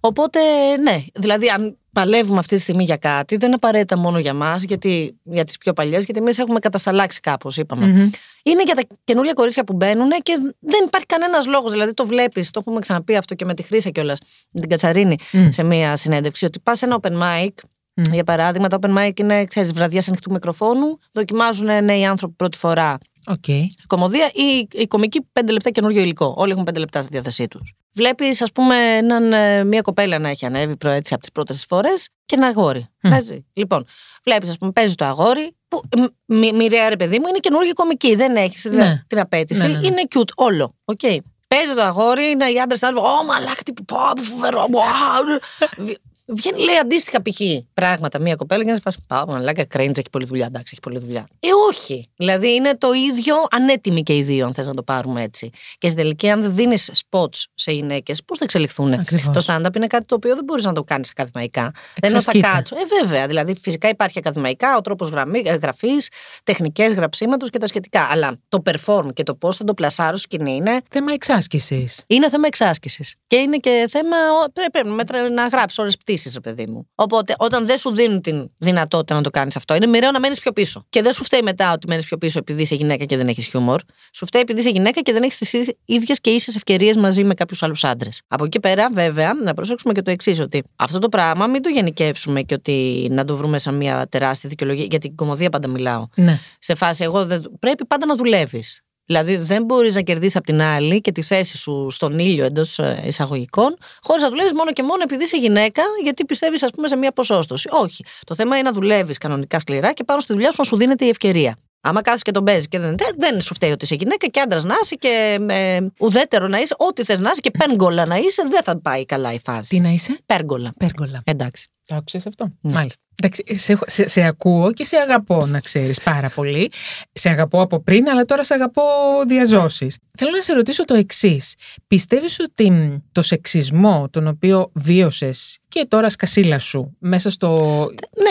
Speaker 3: Οπότε, ναι, δηλαδή αν παλεύουμε αυτή τη στιγμή για κάτι, δεν είναι απαραίτητα μόνο για μας, γιατί για τις πιο παλιές, γιατί εμείς έχουμε κατασταλάξει κάπως, είπαμε.
Speaker 2: Μμμ.
Speaker 3: Είναι για τα καινούργια κορίτσια που μπαίνουν και δεν υπάρχει κανένας λόγος. Δηλαδή, το βλέπεις, το έχουμε ξαναπεί αυτό και με τη Χρύσα κιόλας, με την Κατσαρίνη,
Speaker 2: Μμ.
Speaker 3: σε μία συνέντευξη, ότι πας σε ένα open mic.
Speaker 2: Μμ.
Speaker 3: Για παράδειγμα, τα open mic είναι, ξέρεις, βραδιές ανοιχτού μικροφόνου, δοκιμάζουν νέοι άνθρωποι πρώτη φορά
Speaker 2: Οκ.
Speaker 3: κωμωδία ή η κωμικοί πέντε λεπτά καινούριο υλικό. Όλοι έχουν πέντε λεπτά στη διάθεσή τους. Βλέπεις, ας πούμε, έναν, ε, μια κοπέλα να έχει ανέβει προ έτσι από τις πρώτες φορές και ένα αγόρι.
Speaker 2: Μμ.
Speaker 3: Έτσι. Λοιπόν, βλέπεις, ας πούμε, παίζει το αγόρι που μ- μ- μοιραία ρε παιδί μου είναι καινούργιοι κωμικοί. Δεν έχεις
Speaker 2: Ναι.
Speaker 3: την απαίτηση.
Speaker 2: Ναι, ναι, ναι.
Speaker 3: Είναι cute όλο. Οκ. Παίζει το αγόρι, είναι οι άντρες θα Ω, μαλάκα, τι, πω, πω, φοβερό. πω, α, β- Βγαίνει, λέει αντίστοιχα π.χ. πράγματα μια κοπέλα και να σε πα. Πάω, μαλάκα, cringe έχει πολλή δουλειά. Εντάξει, έχει πολλή δουλειά. Ε, όχι. Δηλαδή είναι το ίδιο ανέτοιμοι και οι δύο, αν θες να το πάρουμε έτσι. Και στην τελική, αν δεν δίνεις spots σε γυναίκες, πώς θα εξελιχθούν.
Speaker 2: Ακριβώς.
Speaker 3: Το stand-up είναι κάτι το οποίο δεν μπορείς να το κάνεις ακαδημαϊκά. Δεν είναι ότι θα
Speaker 2: Εξασκείται.
Speaker 3: κάτσω. Ε, βέβαια. Δηλαδή, φυσικά υπάρχει ακαδημαϊκά, ο τρόπος γραφής, τεχνικές γραψίματος και τα σχετικά. Αλλά το perform και το πώς θα το πλασάρω στη σκηνή είναι
Speaker 2: Θέμα εξάσκησης.
Speaker 3: είναι θέμα εξάσκησης. Και είναι και θέμα. ο- Πρέπει, πρέπει μέτρα- να γράψεις ώρε πτήση, ρε παιδί μου. Οπότε, όταν δεν σου δίνουν την δυνατότητα να το κάνεις αυτό, είναι μοιραίο να μένεις πιο πίσω. Και δεν σου φταίει μετά ότι μένεις πιο πίσω επειδή είσαι γυναίκα και δεν έχεις χιούμορ. Σου φταίει επειδή είσαι γυναίκα και δεν έχεις τις ίδιες και ίσες ευκαιρίες μαζί με κάποιους άλλους άντρες. Από εκεί πέρα, βέβαια, να προσέξουμε και το εξής, ότι αυτό το πράγμα μην το γενικεύσουμε και ότι να το βρούμε σαν μια τεράστια δικαιολογία. Για την κομμωδία πάντα μιλάω
Speaker 2: Ναι.
Speaker 3: σε φάση εγώ δεν... πρέπει πάντα να δουλεύεις. Δηλαδή δεν μπορείς να κερδίσεις από την άλλη και τη θέση σου στον ήλιο εντός εισαγωγικών, χωρίς να δουλεύεις μόνο και μόνο επειδή είσαι γυναίκα, γιατί πιστεύεις, ας πούμε, σε μια ποσόστοση. Όχι. Το θέμα είναι να δουλεύεις κανονικά σκληρά και πάνω στη δουλειά σου να σου δίνεται η ευκαιρία. Άμα κάθεσαι και τον παίζεις και δεν, δεν σου φταίει ότι είσαι γυναίκα και άντρας να είσαι και ε, ουδέτερο να είσαι, ό,τι θες να είσαι και πέργολα να είσαι, δεν θα πάει καλά η φάση.
Speaker 2: Τι να είσαι,
Speaker 3: Πέργολα.
Speaker 2: Πέργολα.
Speaker 3: Εντάξει.
Speaker 2: Το άκουσες αυτό;
Speaker 3: Ναι.
Speaker 2: Μάλιστα. Εντάξει, σε, σε, σε ακούω και σε αγαπώ, να ξέρεις πάρα πολύ. Σε αγαπώ από πριν, αλλά τώρα σε αγαπώ διαζώσεις. Θέλω να σε ρωτήσω το εξής. Πιστεύεις ότι μ, το σεξισμό τον οποίο βίωσες και τώρα σκασίλα σου μέσα στο.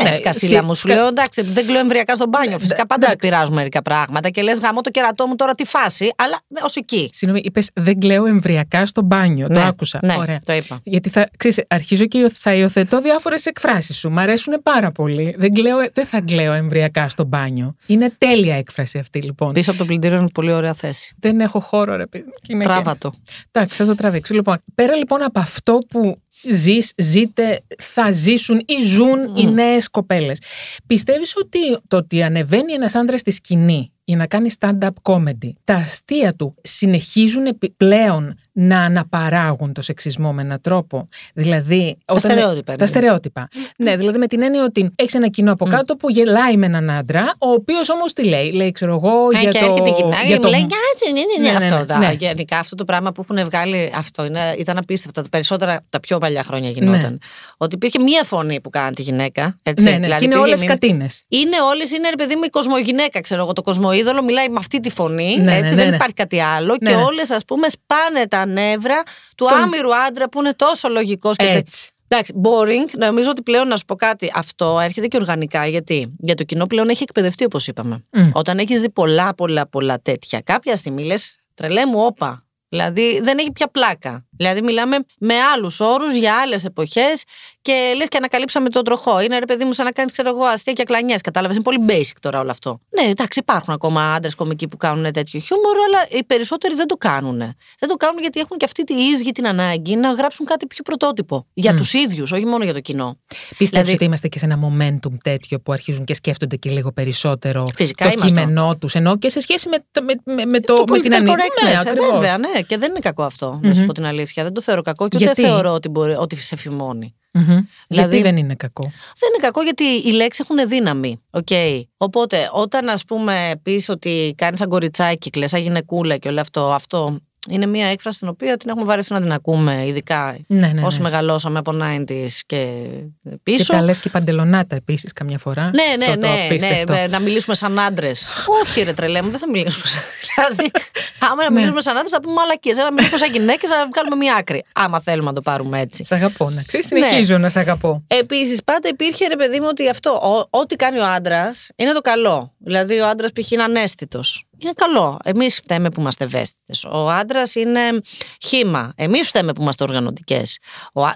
Speaker 3: Ναι, σκασίλα
Speaker 2: σε-
Speaker 3: μου. Σου
Speaker 2: σκα-
Speaker 3: λέω εντάξει, δεν κλαίω εμβριακά στο μπάνιο. Φυσικά πάντα σε
Speaker 2: εντάξει.
Speaker 3: πειράζουν μερικά πράγματα και λες γαμώ το κερατό μου τώρα τη φάση, αλλά ως εκεί.
Speaker 2: Συγγνώμη, είπες δεν κλαίω εμβριακά στο μπάνιο. Το
Speaker 3: Ναι,
Speaker 2: άκουσα.
Speaker 3: Ναι,
Speaker 2: Ωραία.
Speaker 3: το είπα.
Speaker 2: Γιατί θα, ξέρεις, αρχίζω και υιο- θα υιοθετώ διάφορες εκφράσεις σου. Μ' αρέσουν πάρα πολύ. Δεν, κλαίω, δεν θα κλαίω εμβριακά στο μπάνιο. Είναι τέλεια έκφραση αυτή λοιπόν.
Speaker 3: Πίσω από το πλυντήριο είναι πολύ ωραία θέση.
Speaker 2: Δεν έχω χώρο, ρε παιδί. Και είμαι και-
Speaker 3: Τράβα το.
Speaker 2: Εντάξει, θα το τραβήξω. Λοιπόν, πέρα λοιπόν από αυτό που ζεις, ζείτε, θα ζήσουν ή ζουν οι νέες κοπέλες. Πιστεύεις ότι το ότι ανεβαίνει ένας άντρας στη σκηνή για να κάνει stand-up comedy, τα αστεία του συνεχίζουν πλέον να αναπαράγουν το σεξισμό με έναν τρόπο. Δηλαδή.
Speaker 3: Τα στερεότυπα.
Speaker 2: Τα στερεότυπα. Ναι, δηλαδή με την έννοια ότι έχεις ένα κοινό από κάτω που γελάει με έναν άντρα, ο οποίος όμως τι λέει. Λέει, ξέρω εγώ,
Speaker 3: για
Speaker 2: και
Speaker 3: το. έρχεται η γυναίκα και
Speaker 2: το...
Speaker 3: λέει, ναι, ναι, ναι,
Speaker 2: ναι,
Speaker 3: αυτό.
Speaker 2: ναι, ναι.
Speaker 3: Γενικά αυτό το πράγμα που έχουν βγάλει. Αυτό είναι, ήταν απίστευτο. Τα περισσότερα, τα πιο παλιά χρόνια γινόταν. Ότι υπήρχε μία φωνή που κάνει τη γυναίκα. Έτσι,
Speaker 2: ναι, ναι,
Speaker 3: δηλαδή,
Speaker 2: και είναι όλες
Speaker 3: μη-
Speaker 2: κατίνες.
Speaker 3: Είναι όλες, είναι ρε παιδί μου η κοσμογυναίκα, ξέρω εγώ. Το κοσμοίδωλο μιλάει με αυτή τη φωνή.
Speaker 2: Ναι, ναι,
Speaker 3: έτσι,
Speaker 2: ναι,
Speaker 3: δεν
Speaker 2: ναι.
Speaker 3: υπάρχει κάτι άλλο.
Speaker 2: Ναι,
Speaker 3: και
Speaker 2: ναι.
Speaker 3: όλες, ας πούμε, σπάνε τα νεύρα του
Speaker 2: Τον-
Speaker 3: άμυρου άντρα που είναι τόσο λογικός και
Speaker 2: Έτσι.
Speaker 3: Εντάξει, boring. Νομίζω ότι πλέον να σου πω κάτι. Αυτό έρχεται και οργανικά. Γιατί, για το κοινό πλέον έχει εκπαιδευτεί, όπως είπαμε.
Speaker 2: Μμ.
Speaker 3: Όταν έχεις δει πολλά, πολλά, πολλά τέτοια, κάποια στιγμή λες, τρελέ μου, όπα. Δηλαδή δεν έχει πια πλάκα. Δηλαδή μιλάμε με άλλους όρους για άλλες εποχές και λες και ανακαλύψαμε τον τροχό. Είναι ρε παιδί μου σαν να κάνεις, ξέρω εγώ, αστεία και κλανιέ. Κατάλαβες; Είναι πολύ basic τώρα όλο αυτό. Ναι, εντάξει, υπάρχουν ακόμα άντρες κομικοί που κάνουν τέτοιο χιούμορ, αλλά οι περισσότεροι δεν το κάνουν. Δεν το κάνουν γιατί έχουν και αυτή τη ίδια την ανάγκη να γράψουν κάτι πιο πρωτότυπο. Για τους ίδιους, όχι μόνο για το κοινό.
Speaker 2: Πιστεύεις
Speaker 3: Δηλαδή-
Speaker 2: ότι είμαστε και σε ένα momentum τέτοιο που αρχίζουν και σκέφτονται και λίγο περισσότερο
Speaker 3: Φυσικά
Speaker 2: το
Speaker 3: είμαστε.
Speaker 2: κείμενό τους. Ενώ και σε σχέση με, το- με, με, με το,
Speaker 3: Το
Speaker 2: με την
Speaker 3: political
Speaker 2: ανή-
Speaker 3: correctness,
Speaker 2: Ναι,
Speaker 3: ε,
Speaker 2: ακριβώς.
Speaker 3: βέβαια, ναι. Και δεν είναι κακό αυτό, να σου πω την αλήθεια. Δεν το θεωρώ κακό και ούτε
Speaker 2: Γιατί;
Speaker 3: θεωρώ ότι, μπορεί, ότι σε φημώνει.
Speaker 2: Μμμ.
Speaker 3: Δηλαδή-
Speaker 2: Γιατί δεν είναι κακό;
Speaker 3: Δεν είναι κακό γιατί οι λέξεις έχουν δύναμη. Okay. Οπότε, όταν ας πούμε πεις ότι κάνεις σαν κοριτσάκι, κλε σαν γυναικούλα και όλο αυτό, αυτό είναι μια έκφραση την οποία την έχουμε βαρεθεί να την ακούμε, ειδικά
Speaker 2: Ναι, ναι,
Speaker 3: όσο
Speaker 2: ναι.
Speaker 3: μεγαλώσαμε από 90s και
Speaker 2: Και
Speaker 3: πίσω.
Speaker 2: τα λες και παντελονάτα επίσης καμιά φορά.
Speaker 3: Ναι, ναι,
Speaker 2: Αυτό το
Speaker 3: ναι, ναι,
Speaker 2: απίστευτο.
Speaker 3: ναι, να μιλήσουμε σαν άντρες. Όχι, ρε τρελέ μου, δεν θα μιλήσουμε σαν. Δηλαδή, άμα να
Speaker 2: Ναι.
Speaker 3: μιλήσουμε σαν άντρες, θα πούμε μαλακίες. Να μιλήσουμε σαν γυναίκες, να βγάλουμε μια άκρη. Άμα θέλουμε να το πάρουμε έτσι.
Speaker 2: Σ' αγαπώ, να ξέρεις.
Speaker 3: Ναι.
Speaker 2: Συνεχίζω να σ' αγαπώ.
Speaker 3: Επίσης, πάντα υπήρχε ρε παιδί μου ότι αυτό, ό- ό,τι κάνει ο άντρας είναι το καλό. Δηλαδή, ο άντρας π.χ. είναι ανέστητος. Είναι καλό. Εμείς φταίμε που είμαστε ευαίσθητες. Ο άντρας είναι χήμα. Εμείς φταίμε που είμαστε οργανωτικές.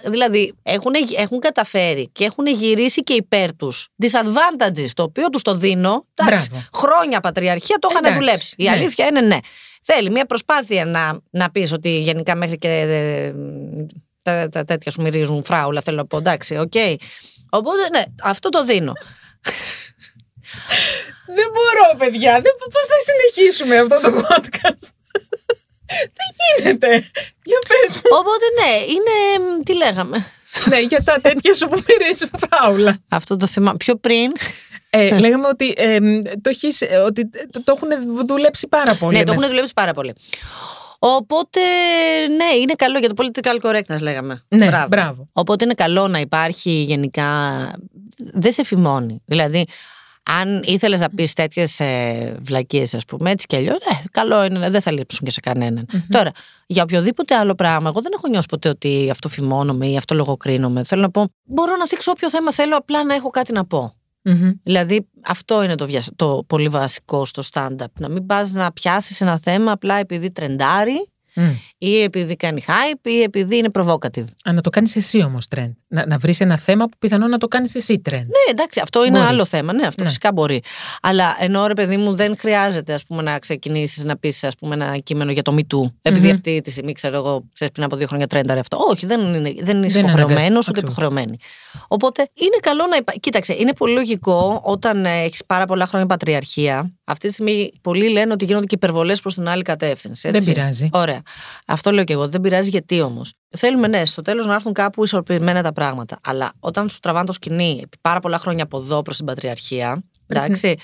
Speaker 3: Δηλαδή, έχουν, έχουν καταφέρει και έχουν γυρίσει και υπέρ τους disadvantages, το οποίο τους το δίνω. Εντάξει,
Speaker 2: Μπράβο.
Speaker 3: χρόνια πατριαρχία το είχαν
Speaker 2: Εντάξει,
Speaker 3: δουλέψει. Η
Speaker 2: ναι.
Speaker 3: αλήθεια είναι ναι. Θέλει μια προσπάθεια να, να πεις ότι γενικά μέχρι και ε, τα, τα τέτοια σου μυρίζουν φράουλα, θέλω να πω. Εντάξει, οκ. Οπότε, ναι, αυτό το δίνω.
Speaker 2: Δεν μπορώ, παιδιά. Δεν... Πώς θα συνεχίσουμε αυτό το podcast; Δεν γίνεται. Για πες μου.
Speaker 3: Οπότε, ναι, είναι. μ, Τι λέγαμε.
Speaker 2: ναι, για τα τέτοια σου που μυρίζουν φράουλα.
Speaker 3: Αυτό το θέμα. Πιο πριν.
Speaker 2: Ε, λέγαμε ότι, ε, το, έχεις, ε, ότι το, το έχουν δουλέψει πάρα πολύ.
Speaker 3: ναι, το
Speaker 2: μέσα.
Speaker 3: έχουν δουλέψει πάρα πολύ. Οπότε, ναι, είναι καλό για το political correctness, λέγαμε.
Speaker 2: Ναι, μπράβο.
Speaker 3: Οπότε είναι καλό να υπάρχει γενικά. Δεν σε φημώνει. Δηλαδή, αν ήθελες να πεις τέτοιες ε, βλακίες, ας πούμε, έτσι κι αλλιώς, ε, καλό είναι, δεν θα λείψουν και σε κανεναν Τώρα, για οποιοδήποτε άλλο πράγμα, εγώ δεν έχω νιώσει ποτέ ότι αυτό φημώνομαι ή αυτό λογοκρίνομαι. Θέλω να πω, μπορώ να θίξω όποιο θέμα θέλω, απλά να έχω κάτι να πω.
Speaker 2: Μμμ.
Speaker 3: Δηλαδή, αυτό είναι το, βια- το πολύ βασικό στο stand-up. Να μην πας να πιάσεις ένα θέμα απλά επειδή τρεντάρει
Speaker 2: Μμ.
Speaker 3: ή επειδή κάνει hype ή επειδή είναι provocative.
Speaker 2: Α, να το κάνεις εσύ όμως trend. Να, να βρεις ένα θέμα που πιθανόν να το κάνεις εσύ trend.
Speaker 3: Ναι, εντάξει, αυτό είναι
Speaker 2: Μπορείς.
Speaker 3: άλλο θέμα. Ναι, αυτό
Speaker 2: Ναι.
Speaker 3: φυσικά μπορεί. Αλλά ενώ ρε παιδί μου δεν χρειάζεται ας πούμε, να ξεκινήσεις να πεις ένα κείμενο για το MeToo. Επειδή αυτή τη στιγμή, ξέρω εγώ, ξέρεις πριν από δύο χρόνια τρένταρε αυτό. Όχι, δεν, είναι, δεν είσαι
Speaker 2: είναι
Speaker 3: υποχρεωμένος
Speaker 2: αναγκαστικό,
Speaker 3: ούτε
Speaker 2: ακριβώς.
Speaker 3: υποχρεωμένη. Οπότε είναι καλό να υπάρχει. Κοίταξε, είναι πολύ λογικό όταν έχεις πάρα πολλά χρόνια πατριαρχία. Αυτή τη στιγμή πολλοί λένε ότι γίνονται και υπερβολές προς την άλλη κατεύθυνση.
Speaker 2: Δεν
Speaker 3: έτσι.
Speaker 2: πειράζει.
Speaker 3: Ωραία. Αυτό λέω και εγώ. Δεν πειράζει γιατί όμως. Θέλουμε, ναι, στο τέλος να έρθουν κάπου ισορροπημένα τα πράγματα. Αλλά όταν σου τραβάνε το σκηνή επί πάρα πολλά χρόνια από εδώ προς την πατριαρχία. Εντάξει,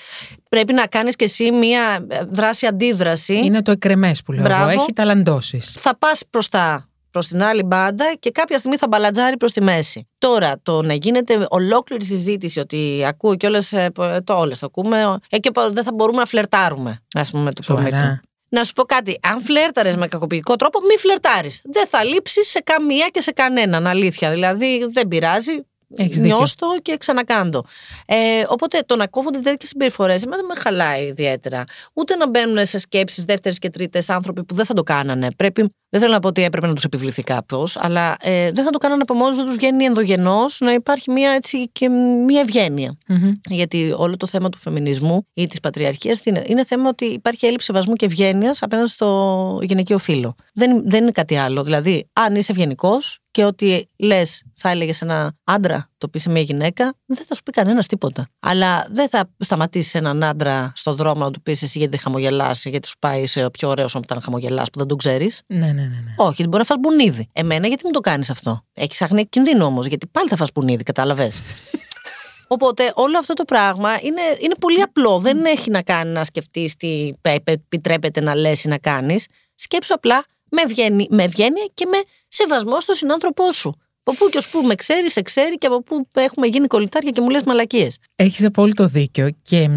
Speaker 3: πρέπει να κάνεις κι εσύ μία ε, δράση-αντίδραση.
Speaker 2: Είναι το εκρεμές που λέω
Speaker 3: Μπράβο.
Speaker 2: εγώ. Έχει ταλαντώσεις.
Speaker 3: Θα πας μπροστά προς την άλλη μπάντα και κάποια στιγμή θα μπαλατζάρει προς τη μέση. Τώρα, το να γίνεται ολόκληρη συζήτηση ότι ακούω και όλε. Το όλες το ακούμε. Ε, και δεν θα μπορούμε να φλερτάρουμε, ας πούμε, με το
Speaker 2: Σοβαρά.
Speaker 3: κομικό. Να σου πω κάτι. Αν φλέρταρε με κακοποιητικό τρόπο, μη φλερτάρεις. Δεν θα λείψεις σε καμία και σε κανέναν. Αλήθεια. Δηλαδή, δεν πειράζει.
Speaker 2: Έχεις δίκιο.
Speaker 3: Νιώστο και ξανακάντο. Ε, οπότε το να κόβονται τέτοιες συμπεριφορές εμένα δεν με χαλάει ιδιαίτερα. Ούτε να μπαίνουν σε σκέψεις δεύτερες και τρίτες άνθρωποι που δεν θα το κάνανε. Πρέπει, δεν θέλω να πω ότι έπρεπε να τους επιβληθεί κάποιο, αλλά ε, δεν θα το κάνανε από μόνοι τους, τους βγαίνει ενδογενώ να υπάρχει μια, έτσι, και μια ευγένεια.
Speaker 2: Μμμ.
Speaker 3: Γιατί όλο το θέμα του φεμινισμού ή της πατριαρχίας είναι, είναι θέμα ότι υπάρχει έλλειψη σεβασμού και ευγένειας απέναντι στο γυναικείο φύλλο. Δεν, δεν είναι κάτι άλλο. Δηλαδή, αν είσαι ευγενικός και ότι λες, θα έλεγες ένα άντρα το πεις σε μια γυναίκα, δεν θα σου πει κανένας τίποτα. Αλλά δεν θα σταματήσεις έναν άντρα στο δρόμο να του πεις εσύ γιατί δεν χαμογελάς, γιατί σου πάει σε πιο ωραίο όταν χαμογελάς που δεν τον ξέρεις.
Speaker 2: Ναι, ναι, ναι, ναι.
Speaker 3: Όχι, γιατί μπορεί να φας μπουνίδι. Εμένα, γιατί μου το κάνεις αυτό; Έχεις άχνη κινδύνου όμως, γιατί πάλι θα φας μπουνίδι, κατάλαβες. Οπότε όλο αυτό το πράγμα είναι, είναι πολύ απλό. Δεν έχει να κάνει να σκεφτείς τι επιτρέπεται να λες ή να κάνεις. Σκέψου απλά με, ευγένει, με ευγένεια και με σεβασμό στον συνάνθρωπό σου. Από πού και ως πού με ξέρει, σε ξέρει και από πού έχουμε γίνει κολλητάρια και μου λες μαλακίες.
Speaker 2: Έχεις απόλυτο δίκιο. Και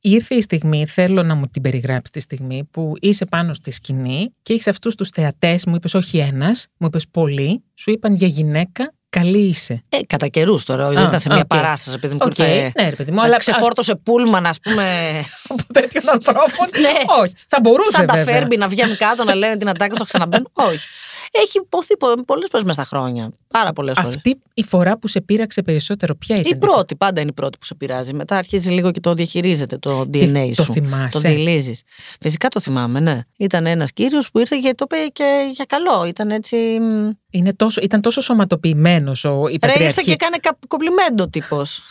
Speaker 2: ήρθε η στιγμή, θέλω να μου την περιγράψεις τη στιγμή, που είσαι πάνω στη σκηνή και έχεις αυτούς τους θεατές, μου είπες όχι ένας, μου είπες πολλοί, σου είπαν για γυναίκα καλή είσαι.
Speaker 3: Ε, κατά καιρούς τώρα, δεν ήταν σε μια παράσταση, επειδή μου
Speaker 2: ήρθε. Ναι, παιδί μου, αλλά.
Speaker 3: Ξεφόρτωσε πούλμαν, ας πούμε.
Speaker 2: από τέτοιον ανθρώπων.
Speaker 3: ναι.
Speaker 2: Όχι. Θα μπορούσε.
Speaker 3: Σαν τα φέρμπι να βγαίνουν κάτω να λένε την ατάκα, να ξαναμπαίνουν. Όχι. Έχει υποθεί πολλές φορές μέσα στα χρόνια. Πάρα πολλές φορές.
Speaker 2: Αυτή η φορά που σε πείραξε περισσότερο, ποια ήταν.
Speaker 3: Η πρώτη, πάντα είναι η πρώτη που σε πειράζει. Μετά αρχίζει λίγο και το διαχειρίζεται το DNA σου.
Speaker 2: Το θυμάσαι.
Speaker 3: Το δηλίζει. Φυσικά το θυμάμαι, ναι. Ήταν ένας κύριος που ήρθε και το είπε και για καλό. Ήταν έτσι.
Speaker 2: Είναι τόσο, ήταν τόσο σωματοποιημένος ο η Ρε,
Speaker 3: ήρθε και έκανε κομπλιμέντο τύπος.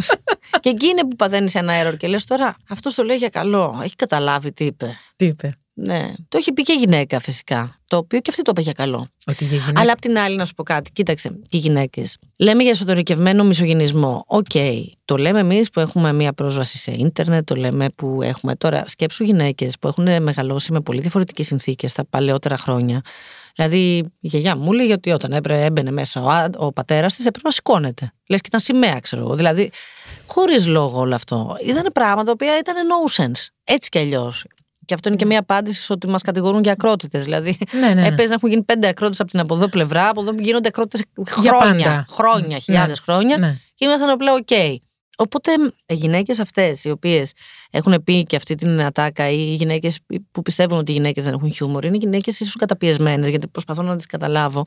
Speaker 3: και εκεί είναι που παθαίνεις ένα error και λες τώρα, αυτός το λέει για καλό. Έχει καταλάβει τι είπε.
Speaker 2: Τι είπε.
Speaker 3: Ναι. Το έχει πει και γυναίκα φυσικά. Το οποίο και αυτή το είπε για καλό.
Speaker 2: Ότι για γυναίκα...
Speaker 3: Αλλά απ' την άλλη, να σου πω κάτι. Κοίταξε, οι γυναίκες. Λέμε για εσωτερικευμένο μισογενισμό. OK. Okay. Το λέμε εμείς που έχουμε μία πρόσβαση σε ίντερνετ. Το λέμε που έχουμε τώρα. Σκέψου γυναίκες που έχουν μεγαλώσει με πολύ διαφορετικές συνθήκες τα παλαιότερα χρόνια. Δηλαδή, η γιαγιά μου λέει ότι όταν έμπαινε μέσα ο, ο πατέρας της έπρεπε να σηκώνεται. Λες και ήταν σημαία, ξέρω εγώ. Δηλαδή, χωρίς λόγο όλο αυτό. Ήταν πράγματα τα οποία ήταν no sense. Έτσι κι αλλιώς. Και αυτό είναι και μια απάντηση ότι μας κατηγορούν για ακρότητες. Δηλαδή,
Speaker 2: ναι, ναι, ναι.
Speaker 3: έπαιζε να έχουν γίνει πέντε ακρότητες από την από εδώ πλευρά, από εδώ γίνονται ακρότητες χρόνια. Χρόνια, ναι. χιλιάδες χρόνια.
Speaker 2: Ναι.
Speaker 3: Και ήμασταν απλά OK. Okay. Οπότε οι γυναίκες αυτές, οι οποίες έχουν πει και αυτή την ατάκα, ή οι γυναίκες που πιστεύουν ότι οι γυναίκες δεν έχουν χιούμορ, είναι γυναίκες ίσως καταπιεσμένες, γιατί προσπαθώ να τις καταλάβω,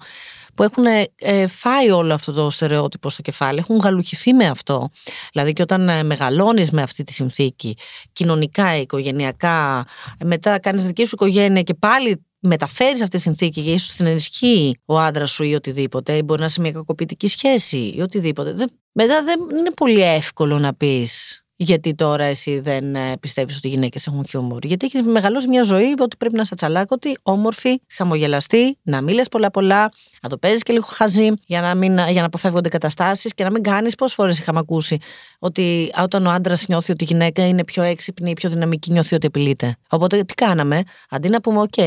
Speaker 3: που έχουν ε, φάει όλο αυτό το στερεότυπο στο κεφάλι, έχουν γαλουχηθεί με αυτό. Δηλαδή, και όταν ε, μεγαλώνεις με αυτή τη συνθήκη, κοινωνικά, οικογενειακά, μετά κάνεις δική σου οικογένεια και πάλι μεταφέρεις αυτή τη συνθήκη και ίσως την ενισχύει ο άντρας σου ή οτιδήποτε, ή μπορεί να είσαι σε μια κακοποιητική σχέση ή οτιδήποτε. Μετά δεν είναι πολύ εύκολο να πεις γιατί τώρα εσύ δεν ε, πιστεύεις ότι οι γυναίκες έχουν χιούμορ. Γιατί έχεις μεγαλώσει μια ζωή ότι πρέπει να είσαι τσαλάκωτη, όμορφη, χαμογελαστή, να μην λες πολλά-πολλά, να το παίζεις και λίγο χαζί για να, μην, για να αποφεύγονται καταστάσεις και να μην κάνεις. Πόσες φορές είχαμε ακούσει ότι όταν ο άντρας νιώθει ότι η γυναίκα είναι πιο έξυπνη ή πιο δυναμική, νιώθει ότι απειλείται. Οπότε τι κάναμε, αντί να πούμε, OK,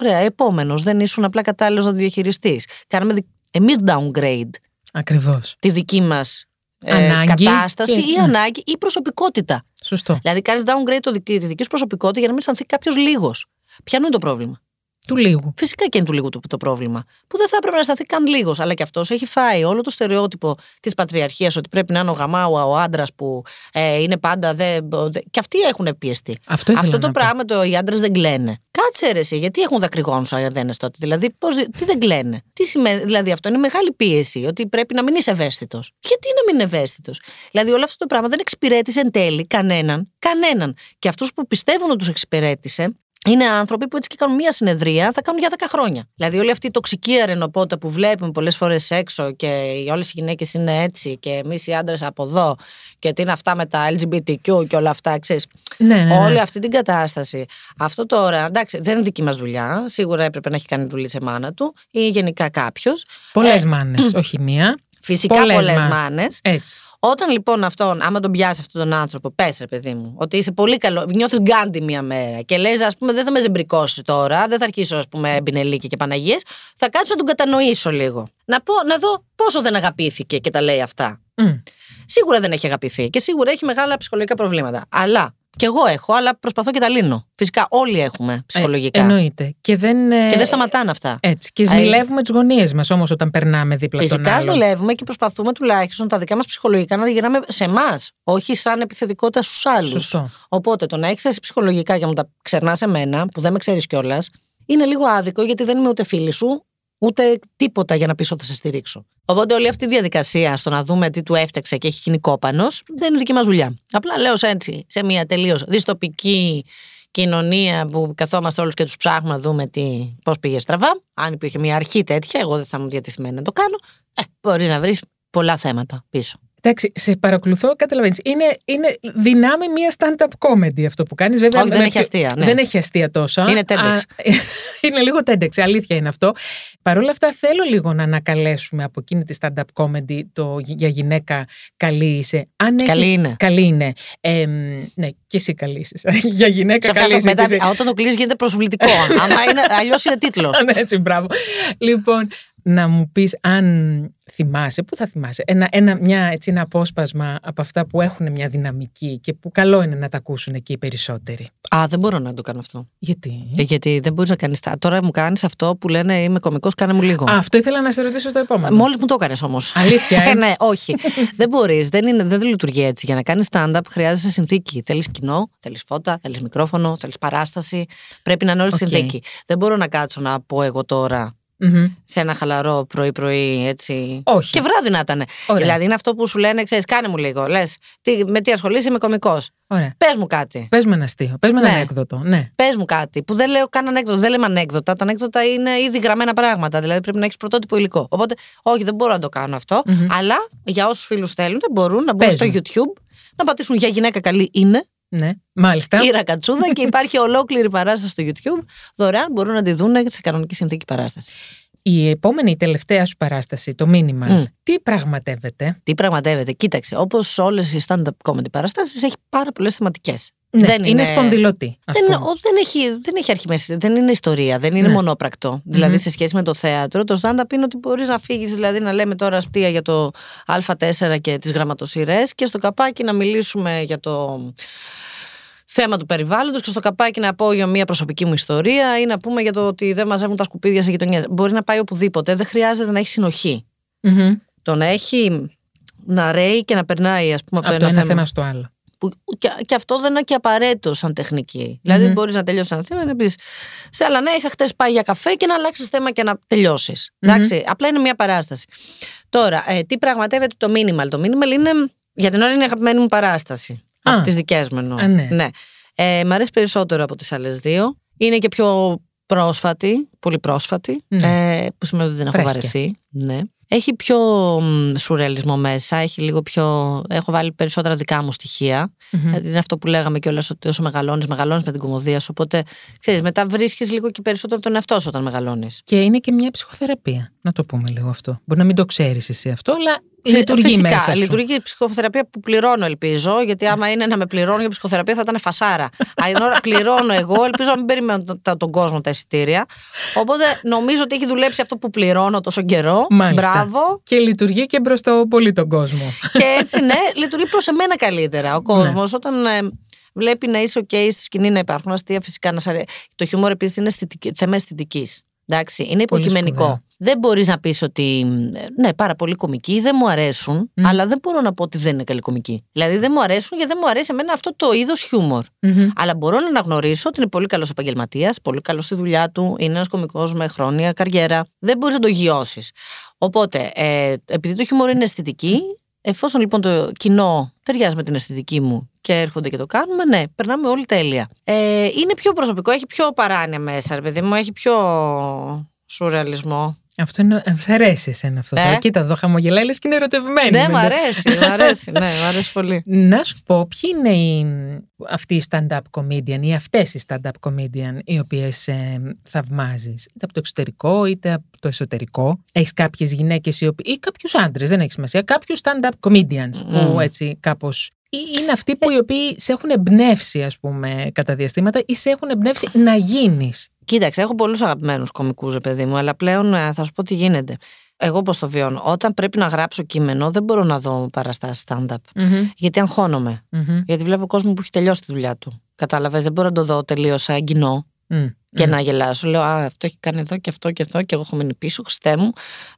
Speaker 3: ωραία, επόμενος, δεν ήσουν απλά κατάλληλος να το διαχειριστείς. Κάναμε εμείς downgrade.
Speaker 2: Ακριβώς.
Speaker 3: Τη δική μας ε, κατάσταση ή ανάγκη ή προσωπικότητα.
Speaker 2: Σωστό.
Speaker 3: Δηλαδή, κάνεις downgrade το δική, τη δική σου προσωπικότητα για να μην αισθανθεί κάποιος λίγος. Ποιο είναι το πρόβλημα;
Speaker 2: Του λίγου.
Speaker 3: Φυσικά και είναι του λίγου το, το πρόβλημα. Που δεν θα έπρεπε να αισθανθεί καν λίγος. Αλλά και αυτός έχει φάει όλο το στερεότυπο της πατριαρχίας ότι πρέπει να είναι ο γαμάου, ο άντρας που ε, είναι πάντα. Δε, δε, και αυτοί έχουν πιεστεί.
Speaker 2: Αυτό,
Speaker 3: αυτό το πράγμα το οι άντρες δεν κλαίνε. Κάτσε ρε, εσύ, γιατί έχουν δακρυγόνους αν δεν είναι τότε. Δηλαδή, πώς, τι δεν κλαίνε; Τι σημαίνει, δηλαδή, αυτό είναι μεγάλη πίεση, ότι πρέπει να μην είσαι ευαίσθητος. Γιατί να μην είναι ευαίσθητος; Δηλαδή, όλο αυτό το πράγμα δεν εξυπηρέτησε εν τέλει κανέναν. Κανέναν. Και αυτούς που πιστεύουν ότι τους εξυπηρέτησε, είναι άνθρωποι που έτσι και κάνουν μία συνεδρία, θα κάνουν για 10 χρόνια. Δηλαδή, όλη αυτή η τοξική αρενοπότα που βλέπουμε πολλές φορές έξω και όλες οι γυναίκες είναι έτσι και εμείς οι άντρες από εδώ και τι είναι αυτά με τα LGBTQ και όλα αυτά, ξέρεις.
Speaker 2: Ναι, ναι, ναι.
Speaker 3: Όλη αυτή την κατάσταση. Αυτό τώρα, εντάξει, δεν είναι δική μας δουλειά. Σίγουρα έπρεπε να έχει κάνει δουλειά σε μάνα του ή γενικά κάποιος.
Speaker 2: Πολλές ε, μάνες, όχι μία.
Speaker 3: Φυσικά πολλές μάνες.
Speaker 2: Έτσι.
Speaker 3: Όταν λοιπόν αυτόν, άμα τον πιάσει αυτόν τον άνθρωπο, πες ρε παιδί μου, ότι είσαι πολύ καλό, νιώθεις γκάντι μία μέρα και λες, ας πούμε, δεν θα με ζεμπρικώσει τώρα, δεν θα αρχίσω, ας πούμε, μπινελίκη και Παναγίες, θα κάτσω να τον κατανοήσω λίγο. Να, πω, να δω πόσο δεν αγαπήθηκε και τα λέει αυτά.
Speaker 2: Mm.
Speaker 3: Σίγουρα δεν έχει αγαπηθεί και σίγουρα έχει μεγάλα ψυχολογικά προβλήματα. Αλλά κι εγώ έχω, αλλά προσπαθώ και τα λύνω. Φυσικά όλοι έχουμε ψυχολογικά.
Speaker 2: Ε, εννοείται. Και δεν,
Speaker 3: ε, και δεν σταματάνε αυτά.
Speaker 2: Έτσι. Και σμιλεύουμε τις γωνίες μας όμως όταν περνάμε δίπλα
Speaker 3: Φυσικά
Speaker 2: τον
Speaker 3: Φυσικά σμιλεύουμε και προσπαθούμε τουλάχιστον τα δικά μας ψυχολογικά να διγυρνάμε σε εμάς. Όχι σαν επιθετικότητα στους άλλους.
Speaker 2: Σωστό.
Speaker 3: Οπότε το να έχεις εσύ ψυχολογικά και μου τα ξερνάς σε μένα, που δεν με ξέρεις κιόλας, είναι λίγο άδικο γιατί δεν είμαι ούτε φίλη σου, ούτε τίποτα για να πεις ότι θα σε στηρίξω. Οπότε όλη αυτή η διαδικασία στο να δούμε τι του έφταξε και έχει γίνει κόπανος δεν είναι δική μας δουλειά. Απλά λέω έτσι, σε μια τελείως διστοπική κοινωνία που καθόμαστε όλους και τους ψάχνουμε να δούμε πώς πήγε στραβά. Αν υπήρχε μια αρχή τέτοια, εγώ δεν θα ήμουν διατεθειμένη να το κάνω. Ε, μπορείς να βρεις πολλά θέματα πίσω.
Speaker 2: Εντάξει, σε παρακολουθώ, καταλαβαίνεις. Είναι, είναι δυνάμει μια stand-up comedy αυτό που κάνεις. Βέβαια,
Speaker 3: Όχι, δεν έχει αστεία. Ναι.
Speaker 2: Δεν έχει αστεία τόσο.
Speaker 3: Είναι TEDx.
Speaker 2: είναι λίγο TEDx, αλήθεια είναι αυτό. Παρ' όλα αυτά, θέλω λίγο να ανακαλέσουμε από εκείνη τη stand-up comedy το για γυναίκα καλή είσαι.
Speaker 3: Αν έχεις, καλή είναι.
Speaker 2: Καλή είναι. Ε, ναι, και εσύ καλή είσαι. για γυναίκα καλή είσαι.
Speaker 3: Μετά, όταν το κλείσει, γίνεται προσβλητικό. Αλλιώς είναι τίτλος.
Speaker 2: ναι, έτσι, μπράβο. Λοιπόν, να μου πεις αν θυμάσαι, πού θα θυμάσαι, ένα, ένα, μια, έτσι, ένα απόσπασμα από αυτά που έχουν μια δυναμική και που καλό είναι να τα ακούσουν εκεί οι περισσότεροι.
Speaker 3: Α, δεν μπορώ να το κάνω αυτό.
Speaker 2: Γιατί;
Speaker 3: Ε, γιατί δεν μπορείς να κάνεις. Τώρα μου κάνεις αυτό που λένε Είμαι κωμικός, κάνε μου λίγο.
Speaker 2: Α, αυτό ήθελα να σε ρωτήσω στο επόμενο.
Speaker 3: Μόλις μου το έκανες όμως.
Speaker 2: Αλήθεια. Ε;
Speaker 3: ναι, όχι. δεν μπορείς. Δεν, δεν λειτουργεί έτσι. Για να κάνεις stand-up χρειάζεσαι συνθήκη. Θέλεις κοινό, θέλεις φώτα, θέλεις μικρόφωνο, θέλεις παράσταση. Πρέπει να είναι όλη okay. συνθήκη. Δεν μπορώ να κάτσω να πω εγώ τώρα Mm-hmm. σε ένα χαλαρό πρωί-πρωί έτσι.
Speaker 2: Όχι.
Speaker 3: Και βράδυ να ήταν. Δηλαδή είναι αυτό που σου λένε, ξέρεις, κάνε μου λίγο. Λες, με τι ασχολείσαι, είμαι κωμικός. Πες μου κάτι.
Speaker 2: Πες με ένα αστείο. Πες με ένα ναι. ανέκδοτο. Ναι.
Speaker 3: Πες μου κάτι. Που δεν λέω καν ανέκδοτο. Δεν λέμε ανέκδοτα. Τα ανέκδοτα είναι ήδη γραμμένα πράγματα. Δηλαδή πρέπει να έχεις πρωτότυπο υλικό. Οπότε, όχι, δεν μπορώ να το κάνω αυτό. Mm-hmm. Αλλά για όσους φίλους θέλουν, μπορούν να μπουν στο YouTube, να πατήσουν για γυναίκα καλή είναι.
Speaker 2: Ναι, μάλιστα.
Speaker 3: Ήρα Κατσούδα και υπάρχει ολόκληρη παράσταση στο YouTube. Δωρεάν μπορούν να τη δουν σε κανονική συνθήκη παράστασης.
Speaker 2: Η επόμενη, η τελευταία σου παράσταση, το μήνυμα, τι πραγματεύεται;
Speaker 3: Τι πραγματεύεται; Κοίταξε, όπως όλες οι stand-up comedy παραστάσεις, έχει πάρα πολλές θεματικές.
Speaker 2: Ναι, δεν είναι, είναι σπονδυλωτή.
Speaker 3: Δεν, δεν, έχει, δεν έχει αρχή μέση, δεν είναι ιστορία, δεν είναι ναι. μονόπρακτο. Δηλαδή, σε σχέση με το θέατρο, το stand-up είναι ότι μπορείς να φύγεις, δηλαδή να λέμε τώρα αστεία για το Α4 και τις γραμματοσυρές και στο καπάκι να μιλήσουμε για το θέμα του περιβάλλοντος και στο καπάκι να πω για μια προσωπική μου ιστορία ή να πούμε για το ότι δεν μαζεύουν τα σκουπίδια σε γειτονιές. Μπορεί να πάει οπουδήποτε. Δεν χρειάζεται να έχει συνοχή. Mm-hmm. Το να έχει να ρέει και να περνάει, ας πούμε,
Speaker 2: από, από το ένα, θέμα στο άλλο.
Speaker 3: Που, και, και, αυτό δεν είναι και απαραίτητο σαν τεχνική. Mm-hmm. Δηλαδή, μπορείς να τελειώσεις ένα θέμα και να πεις: Σε άλλα, ναι, είχα χτες πάει για καφέ και να αλλάξεις θέμα και να τελειώσεις. Mm-hmm. Εντάξει, απλά είναι μια παράσταση. Τώρα, ε, τι πραγματεύεται το minimal. Το minimal είναι, για την ώρα, είναι η αγαπημένη μου παράσταση. Από τις δικές μου εννοώ.
Speaker 2: ναι.
Speaker 3: ναι. Ε, μ' αρέσει περισσότερο από τις άλλες δύο. Είναι και πιο πρόσφατη, πολύ πρόσφατη, ναι. ε, που σημαίνει ότι δεν έχω βαρεθεί. Ναι. Έχει πιο σουρεαλισμό μέσα, έχει λίγο πιο... έχω βάλει περισσότερα δικά μου στοιχεία. Mm-hmm. Είναι αυτό που λέγαμε κιόλας ότι όσο μεγαλώνεις, μεγαλώνεις με την κομμωδία σου. Οπότε, ξέρεις, μετά βρίσκεις λίγο και περισσότερο τον εαυτό σου όταν μεγαλώνεις.
Speaker 2: Και είναι και μια ψυχοθεραπεία. Να το πούμε λίγο αυτό. Μπορεί να μην το ξέρεις εσύ αυτό, αλλά λειτουργεί Φυσικά, μέσα σου.
Speaker 3: λειτουργεί η ψυχοθεραπεία που πληρώνω, ελπίζω. Γιατί άμα είναι να με πληρώνω για ψυχοθεραπεία θα ήταν φασάρα. Αν ώρα πληρώνω εγώ, ελπίζω να μην περιμένω τον κόσμο τα εισιτήρια. Οπότε νομίζω ότι έχει δουλέψει αυτό που πληρώνω τόσο καιρό.
Speaker 2: Μάλιστα.
Speaker 3: Μπράβο.
Speaker 2: Και λειτουργεί και προ το πολύ τον κόσμο.
Speaker 3: Και έτσι, ναι, λειτουργεί προς εμένα καλύτερα. Ο κόσμος ναι. όταν. Ε, βλέπει να είσαι OK στη σκηνή, να υπάρχουν αστεία φυσικά. Να Το χιούμορ επίσης είναι θέμα αισθητικής. Εντάξει, είναι υποκειμενικό. Δεν μπορείς να πεις ότι. Ναι, πάρα πολύ κομικοί, δεν μου αρέσουν, αλλά δεν μπορώ να πω ότι δεν είναι καλή κομική. Δηλαδή δεν μου αρέσουν γιατί δεν μου αρέσει εμένα αυτό το είδος χιούμορ. Αλλά μπορώ να αναγνωρίσω ότι είναι πολύ καλός επαγγελματίας, πολύ καλός στη δουλειά του, είναι ένας κομικός με χρόνια καριέρα. Δεν μπορείς να το γιώσεις. Οπότε, ε, επειδή το χιούμορ είναι αισθητική, εφόσον λοιπόν το κοινό ταιριάζει με την αισθητική μου και έρχονται και το κάνουμε, ναι, περνάμε όλοι τέλεια. Ε, είναι πιο προσωπικό, έχει πιο παράνοια μέσα, ρε παιδί μου, έχει πιο σουρεαλισμό.
Speaker 2: Αυτό είναι, ε, αρέσει εσένα αυτό. Ε; Κοίτα εδώ χαμογελάει και είναι ερωτευμένη.
Speaker 3: Ναι, μου αρέσει, μου αρέσει, ναι, μου αρέσει πολύ.
Speaker 2: Να σου πω, ποιοι είναι οι, αυτοί οι stand-up comedian ή αυτές οι stand-up comedian οι οποίες ε, θαυμάζεις, είτε από το εξωτερικό είτε από το εσωτερικό. Έχεις κάποιες γυναίκες οι οποίες, ή κάποιους άντρες, δεν έχει σημασία, κάποιους stand-up comedians που έτσι κάπως είναι αυτοί που οι οποίοι σε έχουν εμπνεύσει, ας πούμε, κατά διαστήματα ή σε έχουν εμπνεύσει να γίνεις;
Speaker 3: Κοίταξε, έχω πολλούς αγαπημένους κομικούς, παιδί μου, αλλά πλέον ε, θα σου πω τι γίνεται. Εγώ πώς το βιώνω. Όταν πρέπει να γράψω κείμενο, δεν μπορώ να δω παραστάσεις stand-up. Γιατί αγχώνομαι. Γιατί βλέπω κόσμο που έχει τελειώσει τη δουλειά του. Κατάλαβες, δεν μπορώ να το δω τελείως σαν κοινό. Και να γελάσω. Λέω, Α, αυτό έχει κάνει εδώ και αυτό και αυτό, και εγώ έχω μείνει πίσω. Χριστέ μου,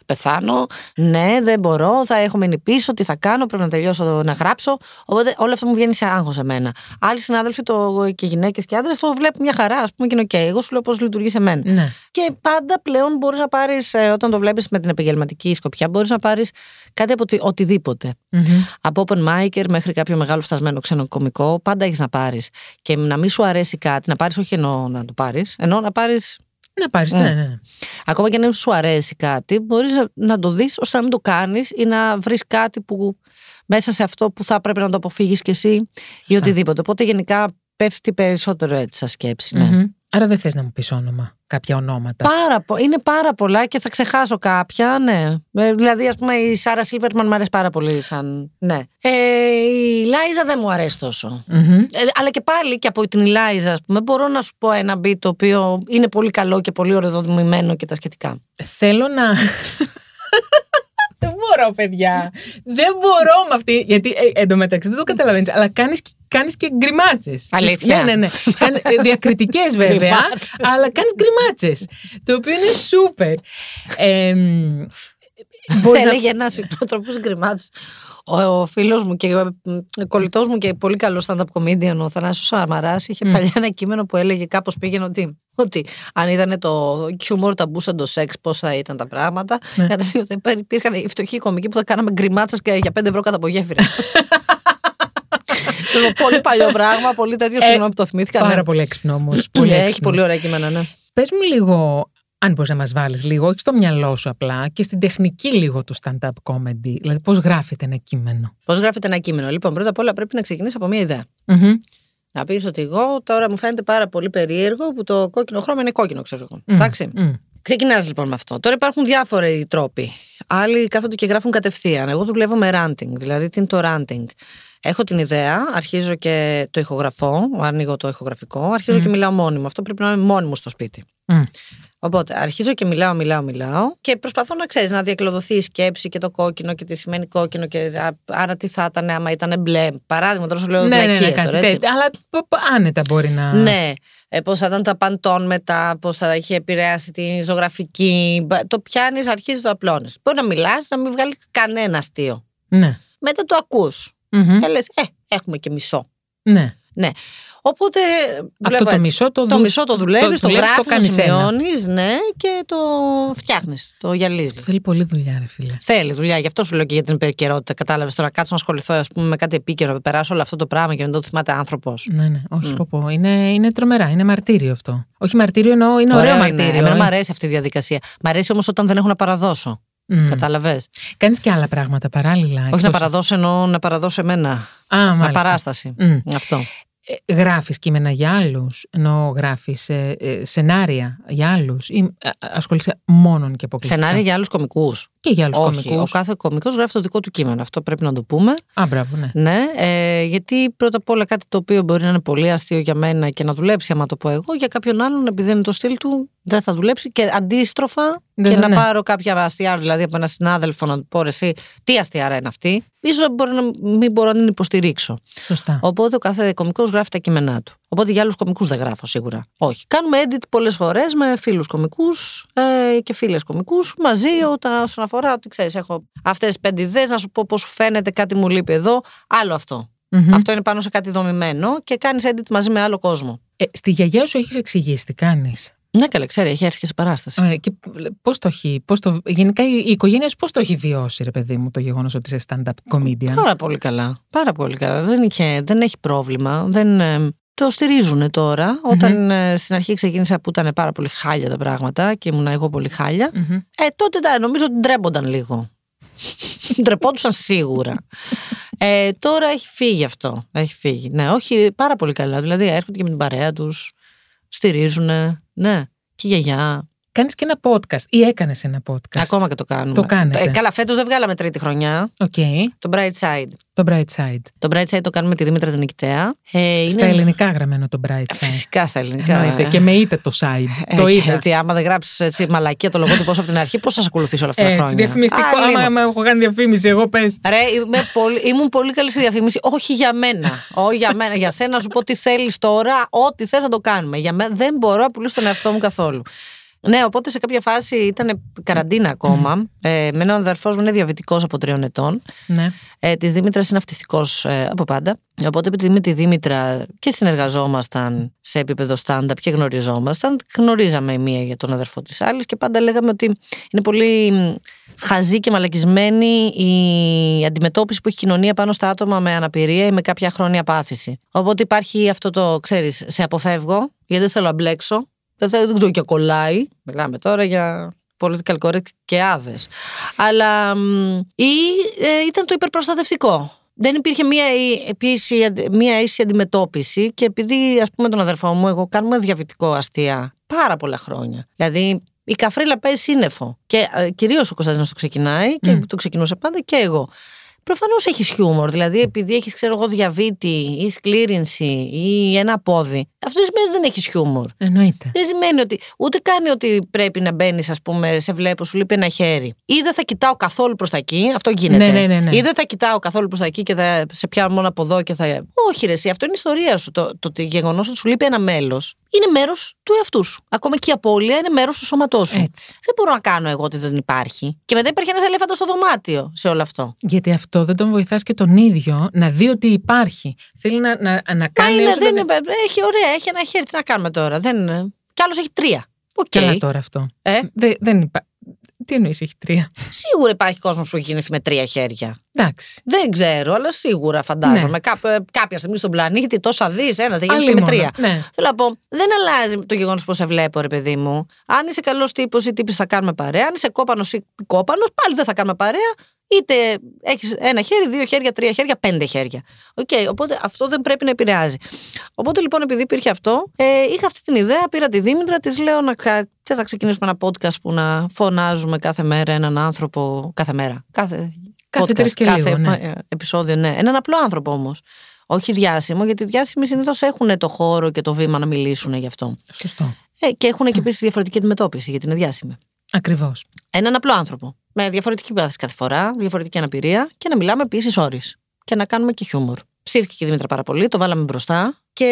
Speaker 3: πεθάνω. Ναι, δεν μπορώ, θα έχω μείνει πίσω. Τι θα κάνω, πρέπει να τελειώσω να γράψω. Οπότε όλο αυτό μου βγαίνει σε άγχος εμένα. Άλλοι συνάδελφοι το, και γυναίκες και άντρες το βλέπουν μια χαρά, ας πούμε, και είναι οκ. Εγώ σου λέω πώς λειτουργεί σε μένα.
Speaker 2: Ναι.
Speaker 3: Και πάντα πλέον μπορείς να πάρεις, όταν το βλέπεις με την επαγγελματική σκοπιά, μπορείς να πάρεις κάτι από οτι- οτιδήποτε.
Speaker 2: Μμμ.
Speaker 3: Από open micer μέχρι κάποιο μεγάλο φτασμένο ξένο κωμικό, πάντα έχεις να πάρεις. Και να μην σου αρέσει κάτι, να πάρεις όχι εννοώ να το πάρεις, ενώ να πάρεις.
Speaker 2: Να πάρεις, ναι, ναι. ναι.
Speaker 3: Ακόμα και αν δεν σου αρέσει κάτι, μπορείς να το δεις ώστε να μην το κάνεις ή να βρεις κάτι που μέσα σε αυτό που θα πρέπει να το αποφύγεις κι εσύ ή οτιδήποτε. Οπότε γενικά πέφτει περισσότερο έτσι σαν σκέψη. Ναι.
Speaker 2: Μμμ. Άρα δεν θες να μου πεις όνομα, κάποια ονόματα.
Speaker 3: Πάρα, πο- είναι πάρα πολλά και θα ξεχάσω κάποια, ναι. Ε, δηλαδή, ας πούμε, η Σάρα Σίλβερμαν μου αρέσει πάρα πολύ σαν. Ναι. Ε, η Λάιζα δεν μου αρέσει τόσο.
Speaker 2: Μμμ.
Speaker 3: Ε, αλλά και πάλι και από την Λάιζα, ας πούμε, μπορώ να σου πω ένα beat το οποίο είναι πολύ καλό και πολύ ωραιοδομημένο και τα σχετικά.
Speaker 2: Θέλω να. Δεν μπορώ, παιδιά. Δεν μπορώ με αυτή. Γιατί ε, εντωμεταξύ δεν το καταλαβαίνεις, αλλά κάνεις κάνεις και γκριμάτσες.
Speaker 3: Αλήθεια.
Speaker 2: Ναι, ναι, ναι. Διακριτικές βέβαια,
Speaker 3: Γκριμάτσες.
Speaker 2: αλλά κάνεις γκριμάτσες. Το οποίο είναι σούπερ. Ε,
Speaker 3: Μπορεί
Speaker 2: μπορείς να-
Speaker 3: έλεγε ένας υπότροπος γκριμάτης. Ο, ο φίλος μου και κολλητός μου και πολύ καλός stand-up comedian, ο Θανάσης Σαμαράς, είχε παλιά ένα κείμενο που έλεγε κάπως πήγαινε ότι, ότι αν ήταν το χιούμορ ταμπού σαν το σεξ, πώς θα ήταν τα πράγματα.
Speaker 2: Ναι.
Speaker 3: Καταλήγει ότι υπήρ- υπήρχαν οι φτωχοί κομικοί που θα κάναμε γκριμάτσα και για 5 ευρώ κάτω από γέφυρα. Το πολύ παλιό πράγμα, πολύ τέτοιο, συγγνώμη που το θυμήθηκα.
Speaker 2: Πάρα
Speaker 3: ναι.
Speaker 2: πολύ έξυπνο όμως.
Speaker 3: Ναι, έχει πολύ ωραία κείμενα, ναι.
Speaker 2: Πες μου λίγο, αν μπορείς να μας βάλεις λίγο, όχι στο μυαλό σου απλά, και στην τεχνική λίγο του stand-up comedy. Δηλαδή, πώς γράφεται ένα κείμενο.
Speaker 3: Πώς γράφεται ένα κείμενο. Λοιπόν, πρώτα απ' όλα πρέπει να ξεκινήσεις από μια ιδέα.
Speaker 2: Μμμ.
Speaker 3: Να πεις ότι εγώ τώρα μου φαίνεται πάρα πολύ περίεργο που το κόκκινο χρώμα είναι κόκκινο, ξέρω εγώ. Εντάξει.
Speaker 2: Μμ.
Speaker 3: Ξεκινάς λοιπόν με αυτό. Τώρα υπάρχουν διάφοροι τρόποι. Άλλοι κάθονται και γράφουν κατευθείαν. Εγώ δουλεύω με ranting. Δηλαδή, τι είναι το ranting; Έχω την ιδέα, αρχίζω και το ηχογραφώ, ανοίγω το ηχογραφικό, αρχίζω και μιλάω μόνιμο. Αυτό πρέπει να είμαι μόνιμο στο σπίτι.
Speaker 2: Μμ.
Speaker 3: Οπότε αρχίζω και μιλάω, μιλάω, μιλάω και προσπαθώ να ξέρεις να διακλωδωθεί η σκέψη και το κόκκινο και τι σημαίνει κόκκινο και α, άρα τι θα ήταν άμα ήταν μπλε. Παράδειγμα, τώρα σου λέω
Speaker 2: Ναι, ναι, ναι,
Speaker 3: βλακίες
Speaker 2: κάτι
Speaker 3: τώρα, έτσι.
Speaker 2: τέτοιο. Αλλά π- π- άνετα μπορεί να.
Speaker 3: Ναι. Ε, πώς θα ήταν τα παντών μετά, πώς θα είχε επηρεάσει την ζωγραφική. Μπα- Το πιάνεις, αρχίζεις το απλώνεις. Μπορεί να μιλάς, να μην βγάλει κανένα αστείο.
Speaker 2: Ναι.
Speaker 3: Μετά το ακούς.
Speaker 2: Μμμ.
Speaker 3: Και λες, Ε, έχουμε και μισό.
Speaker 2: ναι.
Speaker 3: Ναι. Οπότε.
Speaker 2: Αυτό
Speaker 3: δουλεύω
Speaker 2: το
Speaker 3: έτσι.
Speaker 2: μισό το,
Speaker 3: Το
Speaker 2: δου-
Speaker 3: μισό το δουλεύεις, το,
Speaker 2: δουλεύεις,
Speaker 3: γράφεις, το,
Speaker 2: κάνεις ένα.
Speaker 3: σημειώνεις, ναι, και το φτιάχνεις, το γυαλίζεις.
Speaker 2: Θέλει πολύ δουλειά, ρε φίλε.
Speaker 3: Θέλεις δουλειά, γι' αυτό σου λέω και για την επικαιρότητα. Κατάλαβες τώρα, κάτσω να ασχοληθώ ας πούμε, με κάτι επίκαιρο, να περάσω όλο αυτό το πράγμα και να το θυμάται άνθρωπος.
Speaker 2: Ναι, ναι, όχι, πω, πω. Είναι, είναι τρομερά, είναι μαρτύριο αυτό. Όχι μαρτύριο εννοώ, είναι ωραίο, μαρτύριο.
Speaker 3: Εμένα
Speaker 2: ε.
Speaker 3: μου αρέσει αυτή η διαδικασία. Μ' αρέσει όμως όταν δεν έχω να παραδώσω.
Speaker 2: Μμ.
Speaker 3: Κατάλαβες;
Speaker 2: Κάνεις και άλλα πράγματα παράλληλα.
Speaker 3: Όχι να
Speaker 2: εκτός-
Speaker 3: παραδώσω, εννοώ να παραδώσω εμένα.
Speaker 2: Α, μάλιστα.
Speaker 3: Απαράσταση.
Speaker 2: Μμ.
Speaker 3: Αυτό.
Speaker 2: Ε, γράφεις κείμενα για άλλους, ενώ γράφεις ε, ε, σενάρια για άλλους ή ε, ασχολείσαι μόνον και αποκλειστικά;
Speaker 3: Σενάρια για άλλους κομικούς.
Speaker 2: Και για άλλους
Speaker 3: Όχι. Ο
Speaker 2: κομικούς.
Speaker 3: κάθε κομικός γράφει το δικό του κείμενο. Αυτό πρέπει να το πούμε.
Speaker 2: Α, μπράβο, ναι.
Speaker 3: Ναι, ε, γιατί πρώτα απ' όλα κάτι το οποίο μπορεί να είναι πολύ αστείο για μένα και να δουλέψει, άμα το πω εγώ, για κάποιον άλλον, επειδή είναι το στυλ του, δεν θα δουλέψει. Και αντίστροφα,
Speaker 2: Ναι,
Speaker 3: και
Speaker 2: ναι,
Speaker 3: να
Speaker 2: ναι.
Speaker 3: πάρω κάποια αστεία, δηλαδή από ένα συνάδελφο να του πω ρε, εσύ, τι αστιάρα είναι αυτή, ίσως μπορεί να μην μπορώ να την υποστηρίξω.
Speaker 2: Σωστά.
Speaker 3: Οπότε ο κάθε κωμικό γράφει τα κείμενά του. Οπότε για άλλους κωμικού δεν γράφω σίγουρα. Όχι. Κάνουμε edit πολλές φορές με φίλους κωμικού ε, και φίλες κωμικού μαζί όταν, όσον αφορά ότι ξέρεις, έχω αυτές τις πέντε ιδέες, να σου πω πώς σου φαίνεται, κάτι μου λείπει εδώ. Άλλο αυτό.
Speaker 2: Μμμ.
Speaker 3: Αυτό είναι πάνω σε κάτι δομημένο και κάνεις edit μαζί με άλλο κόσμο.
Speaker 2: Ε, στη γιαγιά σου έχεις εξηγήσει τι κάνεις;
Speaker 3: Ναι, καλά, ξέρει, έχει έρθει και σε παράσταση.
Speaker 2: Ωραία, και πώς το έχει, πώς το, γενικά η η οικογένεια σου πώς το έχει βιώσει, ρε παιδί μου, το γεγονός ότι είσαι stand-up comedian;
Speaker 3: Πάρα πολύ καλά. Πάρα πολύ καλά. Δεν, είχε, δεν έχει πρόβλημα. Δεν, ε, το στηρίζουν τώρα. Όταν ε, στην αρχή ξεκίνησα που ήταν πάρα πολύ χάλια τα πράγματα και ήμουν εγώ πολύ χάλια.
Speaker 2: Μμμ.
Speaker 3: Ε, τότε τα, νομίζω ότι ντρέπονταν λίγο. Ντρεπόντουσαν σίγουρα. Ε, τώρα έχει φύγει αυτό. Έχει φύγει. Ναι, όχι πάρα πολύ καλά. Δηλαδή έρχονται και με την παρέα τους, στηρίζουν. Ναι, και η γιαγιά.
Speaker 2: Κάνεις και ένα podcast ή έκανες ένα podcast;
Speaker 3: Ακόμα και το κάνουμε.
Speaker 2: Το κάνετε.
Speaker 3: Ε, καλά, φέτος δεν βγάλαμε τρίτη χρονιά.
Speaker 2: Οκ.
Speaker 3: Το Bright Side.
Speaker 2: Το Bright Side.
Speaker 3: Το Bright Side το κάνουμε με τη Δήμητρα την Νικητέα. Ε,
Speaker 2: Στα ελληνικά γραμμένο το Bright Side.
Speaker 3: Φυσικά στα ελληνικά.
Speaker 2: Εννοείται.
Speaker 3: ε.
Speaker 2: Και με ήτα το side. το
Speaker 3: Ε,
Speaker 2: είδα.
Speaker 3: Έτσι, άμα δεν γράψεις έτσι μαλακία το λογότυπο από την αρχή, πώς θα σε ακολουθήσω όλα αυτά τα
Speaker 2: Έτσι,
Speaker 3: χρόνια;
Speaker 2: διαφημιστικό.
Speaker 3: Α,
Speaker 2: Άμα,
Speaker 3: λίγο.
Speaker 2: άμα έχω κάνει διαφήμιση, εγώ πες.
Speaker 3: Ρε, είμαι πολύ, ήμουν πολύ καλή στη διαφήμιση. Όχι για μένα. Όχι για μένα. Για σένα να σου πω τι θέλεις τώρα, ό,τι θες να το κάνουμε. Για μένα δεν μπορώ να πουλήσω τον εαυτό μου καθόλου. Ναι, οπότε σε κάποια φάση ήταν καραντίνα ακόμα. Ε, με έναν αδερφός μου είναι διαβητικός από τριών ετών.
Speaker 2: Ναι.
Speaker 3: Ε, της Δήμητρας είναι αυτιστικός ε, από πάντα. Οπότε επειδή με τη Δήμητρα και συνεργαζόμασταν σε επίπεδο stand-up και γνωριζόμασταν, γνωρίζαμε η μία για τον αδερφό της άλλης και πάντα λέγαμε ότι είναι πολύ μ, χαζή και μαλακισμένη η αντιμετώπιση που έχει η κοινωνία πάνω στα άτομα με αναπηρία ή με κάποια χρόνια πάθηση. Οπότε υπάρχει αυτό το, ξέρεις, σε αποφεύγω, γιατί δεν θέλω να μπλέξω. Δεν, θέλω- δεν ξέρω και κολλάει. Μιλάμε τώρα για political correct και άδες. Αλλά μ, ή ε, ήταν το υπερπροστατευτικό. Δεν υπήρχε μία, ί- επίσης, αντι- μία ίση αντιμετώπιση και επειδή ας πούμε τον αδερφό μου εγώ κάνουμε διαβητικό αστεία πάρα πολλά χρόνια. Δηλαδή η καφρίλα παίζει σύννεφο και ε, κυρίως ο Κωνσταντίνος το ξεκινάει και
Speaker 2: Μμ.
Speaker 3: το ξεκινούσα πάντα και εγώ. Προφανώς έχεις χιούμορ. Δηλαδή, επειδή έχεις, ξέρω εγώ, διαβήτη ή σκλήρινση ή ένα πόδι, αυτό δεν σημαίνει ότι δεν έχεις χιούμορ.
Speaker 2: Εννοείται.
Speaker 3: Δεν σημαίνει ότι ούτε κάνει ότι πρέπει να μπαίνεις, ας πούμε, σε βλέπω, σου λείπει ένα χέρι. Ή δεν θα κοιτάω καθόλου προς τα εκεί, αυτό γίνεται.
Speaker 2: Ναι, ναι, ναι, ναι.
Speaker 3: Ή δεν θα κοιτάω καθόλου προς τα εκεί και θα σε πιάνω μόνο από εδώ και θα. Όχι, ρε, εσύ, αυτό είναι η ιστορία σου. Το, το, το γεγονός ότι σου λείπει ένα μέλος είναι μέρος του εαυτού σου. Ακόμα και η απώλεια είναι μέρος του σώματός σου.
Speaker 2: Έτσι.
Speaker 3: Δεν μπορώ να κάνω εγώ ότι δεν υπάρχει. Και μετά υπάρχει ένας ελέφαντος στο δωμάτιο σε όλο αυτό.
Speaker 2: Γιατί αυτό δεν τον βοηθάς και τον ίδιο να δει ότι υπάρχει. Θέλει να, να, να
Speaker 3: Μα
Speaker 2: κάνει.
Speaker 3: είναι,
Speaker 2: όσο
Speaker 3: δεν
Speaker 2: το-
Speaker 3: είναι, έχει ωραία, έχει ένα χέρι. Τι να κάνουμε τώρα; Δεν, κι άλλος έχει τρία. Οκ.
Speaker 2: Καλά τώρα αυτό.
Speaker 3: Ε,
Speaker 2: Δε- δεν υπά... Τι εννοείς, έχει τρία;
Speaker 3: σίγουρα υπάρχει κόσμος που έχει γεννηθεί με τρία χέρια.
Speaker 2: Εντάξει.
Speaker 3: Δεν ξέρω, αλλά σίγουρα φαντάζομαι. Κάπου- ε, κάποια στιγμή στον πλανήτη τόσα δεις, ένας δεν γίνει και με
Speaker 2: Αλίμονο,
Speaker 3: τρία.
Speaker 2: Ναι.
Speaker 3: Θέλω να πω, δεν αλλάζει το γεγονός πώς σε βλέπω, ρε παιδί μου. Αν είσαι καλός τύπος ή τύπης, θα κάνουμε παρέα. Αν είσαι κόπανος ή κόπανος, πάλι δεν θα κάνουμε παρέα. Είτε έχεις ένα χέρι, δύο χέρια, τρία χέρια, πέντε χέρια. Οκ, οπότε αυτό δεν πρέπει να επηρεάζει. Οπότε λοιπόν, επειδή υπήρχε αυτό, ε, είχα αυτή την ιδέα, πήρα τη Δήμητρα, της λέω να, κα- θες να ξεκινήσουμε ένα podcast που να φωνάζουμε κάθε μέρα έναν άνθρωπο. Κάθε μέρα. Κάθε,
Speaker 2: Κάθε
Speaker 3: podcast,
Speaker 2: τρεις και
Speaker 3: κάθε
Speaker 2: λίγο, ναι.
Speaker 3: ε, επεισόδιο, ναι. Έναν απλό άνθρωπο όμως. Όχι διάσημο, γιατί οι διάσημοι συνήθως έχουν το χώρο και το βήμα να μιλήσουν γι' αυτό.
Speaker 2: Σωστό.
Speaker 3: Ε, και έχουν και επίσης διαφορετική αντιμετώπιση, γιατί είναι διάσημοι.
Speaker 2: Ακριβώς.
Speaker 3: Έναν απλό άνθρωπο. Με διαφορετική πάθηση κάθε φορά, διαφορετική αναπηρία και να μιλάμε επίσης ώρε. Και να κάνουμε και χιούμορ. Ψήθηκε και η Δήμητρα πάρα πολύ, το βάλαμε μπροστά. Και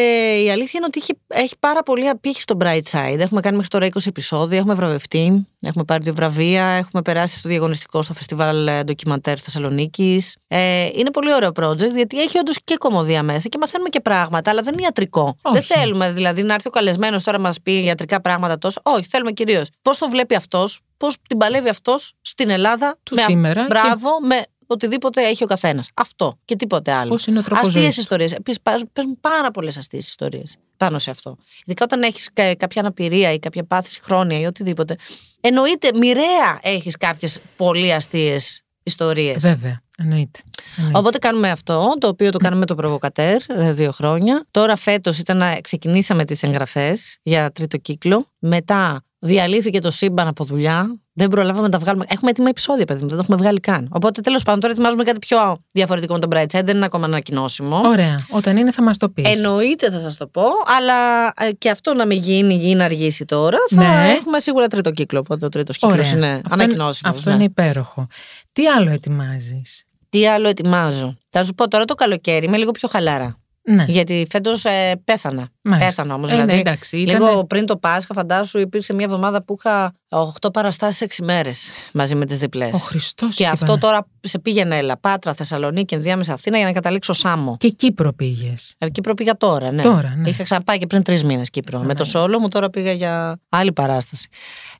Speaker 3: η αλήθεια είναι ότι έχει, έχει πάρα πολύ απήχη στο Bright Side. Έχουμε κάνει μέχρι τώρα 20 επεισόδια, έχουμε βραβευτεί, έχουμε πάρει δύο βραβεία, έχουμε περάσει στο διαγωνιστικό στο φεστιβάλ ε, ντοκιμαντέρ Θεσσαλονίκης. Ε, είναι πολύ ωραίο project γιατί έχει όντως και κομμωδία μέσα και μαθαίνουμε και πράγματα, αλλά δεν είναι ιατρικό.
Speaker 2: Όχι.
Speaker 3: Δεν θέλουμε δηλαδή να έρθει ο καλεσμένος τώρα να μας πει ιατρικά πράγματα τόσο. Όχι, θέλουμε κυρίως πώς το βλέπει αυτός, πώς την παλεύει αυτός στην Ελλάδα.
Speaker 2: Του
Speaker 3: με,
Speaker 2: σήμερα και-
Speaker 3: Μπράβο, με οτιδήποτε έχει ο καθένας. Αυτό και τίποτε άλλο.
Speaker 2: Πώς είναι ο τρόπος
Speaker 3: Αστείες
Speaker 2: ζωής;
Speaker 3: ιστορίες. Επίση, παίζουν πάρα πολλές αστείες ιστορίες πάνω σε αυτό. Ειδικά όταν έχεις κάποια αναπηρία ή κάποια πάθηση χρόνια ή οτιδήποτε. Εννοείται, μοιραία έχεις κάποιες πολύ αστείες ιστορίες.
Speaker 2: Βέβαια. Εννοείται. Εννοείται.
Speaker 3: Οπότε κάνουμε αυτό, το οποίο το κάνουμε με το Προβοκατέρ ε, δύο χρόνια. Τώρα φέτος ήταν να ξεκινήσαμε τις εγγραφές για τρίτο κύκλο. Μετά διαλύθηκε το σύμπαν από δουλειά. Δεν προλάβαμε να τα βγάλουμε. Έχουμε έτοιμα επεισόδια, παιδί μου, δεν το έχουμε βγάλει καν. Οπότε τέλος πάντων τώρα ετοιμάζουμε κάτι πιο διαφορετικό με τον Bright Side. Δεν είναι ακόμα ανακοινώσιμο.
Speaker 2: Ωραία. Όταν είναι θα μας το πεις.
Speaker 3: Εννοείται θα σας το πω, αλλά ε, και αυτό να μην γίνει ή να αργήσει τώρα. Θα
Speaker 2: Ναι.
Speaker 3: έχουμε σίγουρα τρίτο κύκλο. Οπότε ο τρίτος κύκλος
Speaker 2: Ωραία.
Speaker 3: είναι
Speaker 2: Αυτό
Speaker 3: ανακοινώσιμος.
Speaker 2: Αυτό είναι υπέροχο. Τι άλλο ετοιμάζεις;
Speaker 3: Τι άλλο ετοιμάζω; Θα σου πω τώρα το καλοκαίρι είμαι λίγο πιο χαλάρα.
Speaker 2: Ναι.
Speaker 3: Γιατί φέτος ε, πέθανα.
Speaker 2: Μάλιστα.
Speaker 3: Πέθανα όμως.
Speaker 2: Ε, ναι,
Speaker 3: δηλαδή,
Speaker 2: εντάξει, ήτανε-
Speaker 3: λίγο πριν το Πάσχα, φαντάσου, υπήρξε μια εβδομάδα που είχα 8 παραστάσεις 6 μέρες μαζί με τις διπλές.
Speaker 2: Ο Χριστός.
Speaker 3: Και αυτό τώρα σε πήγαινε έλα, Πάτρα, Θεσσαλονίκη, ενδιάμεσα Αθήνα για να καταλήξω Σάμο.
Speaker 2: Και Κύπρο πήγες.
Speaker 3: Ε, Κύπρο πήγα τώρα, ναι.
Speaker 2: Τώρα, ναι.
Speaker 3: Είχα ξαναπάει και πριν τρεις μήνες Κύπρο. με το σόλο μου τώρα πήγα για άλλη παράσταση.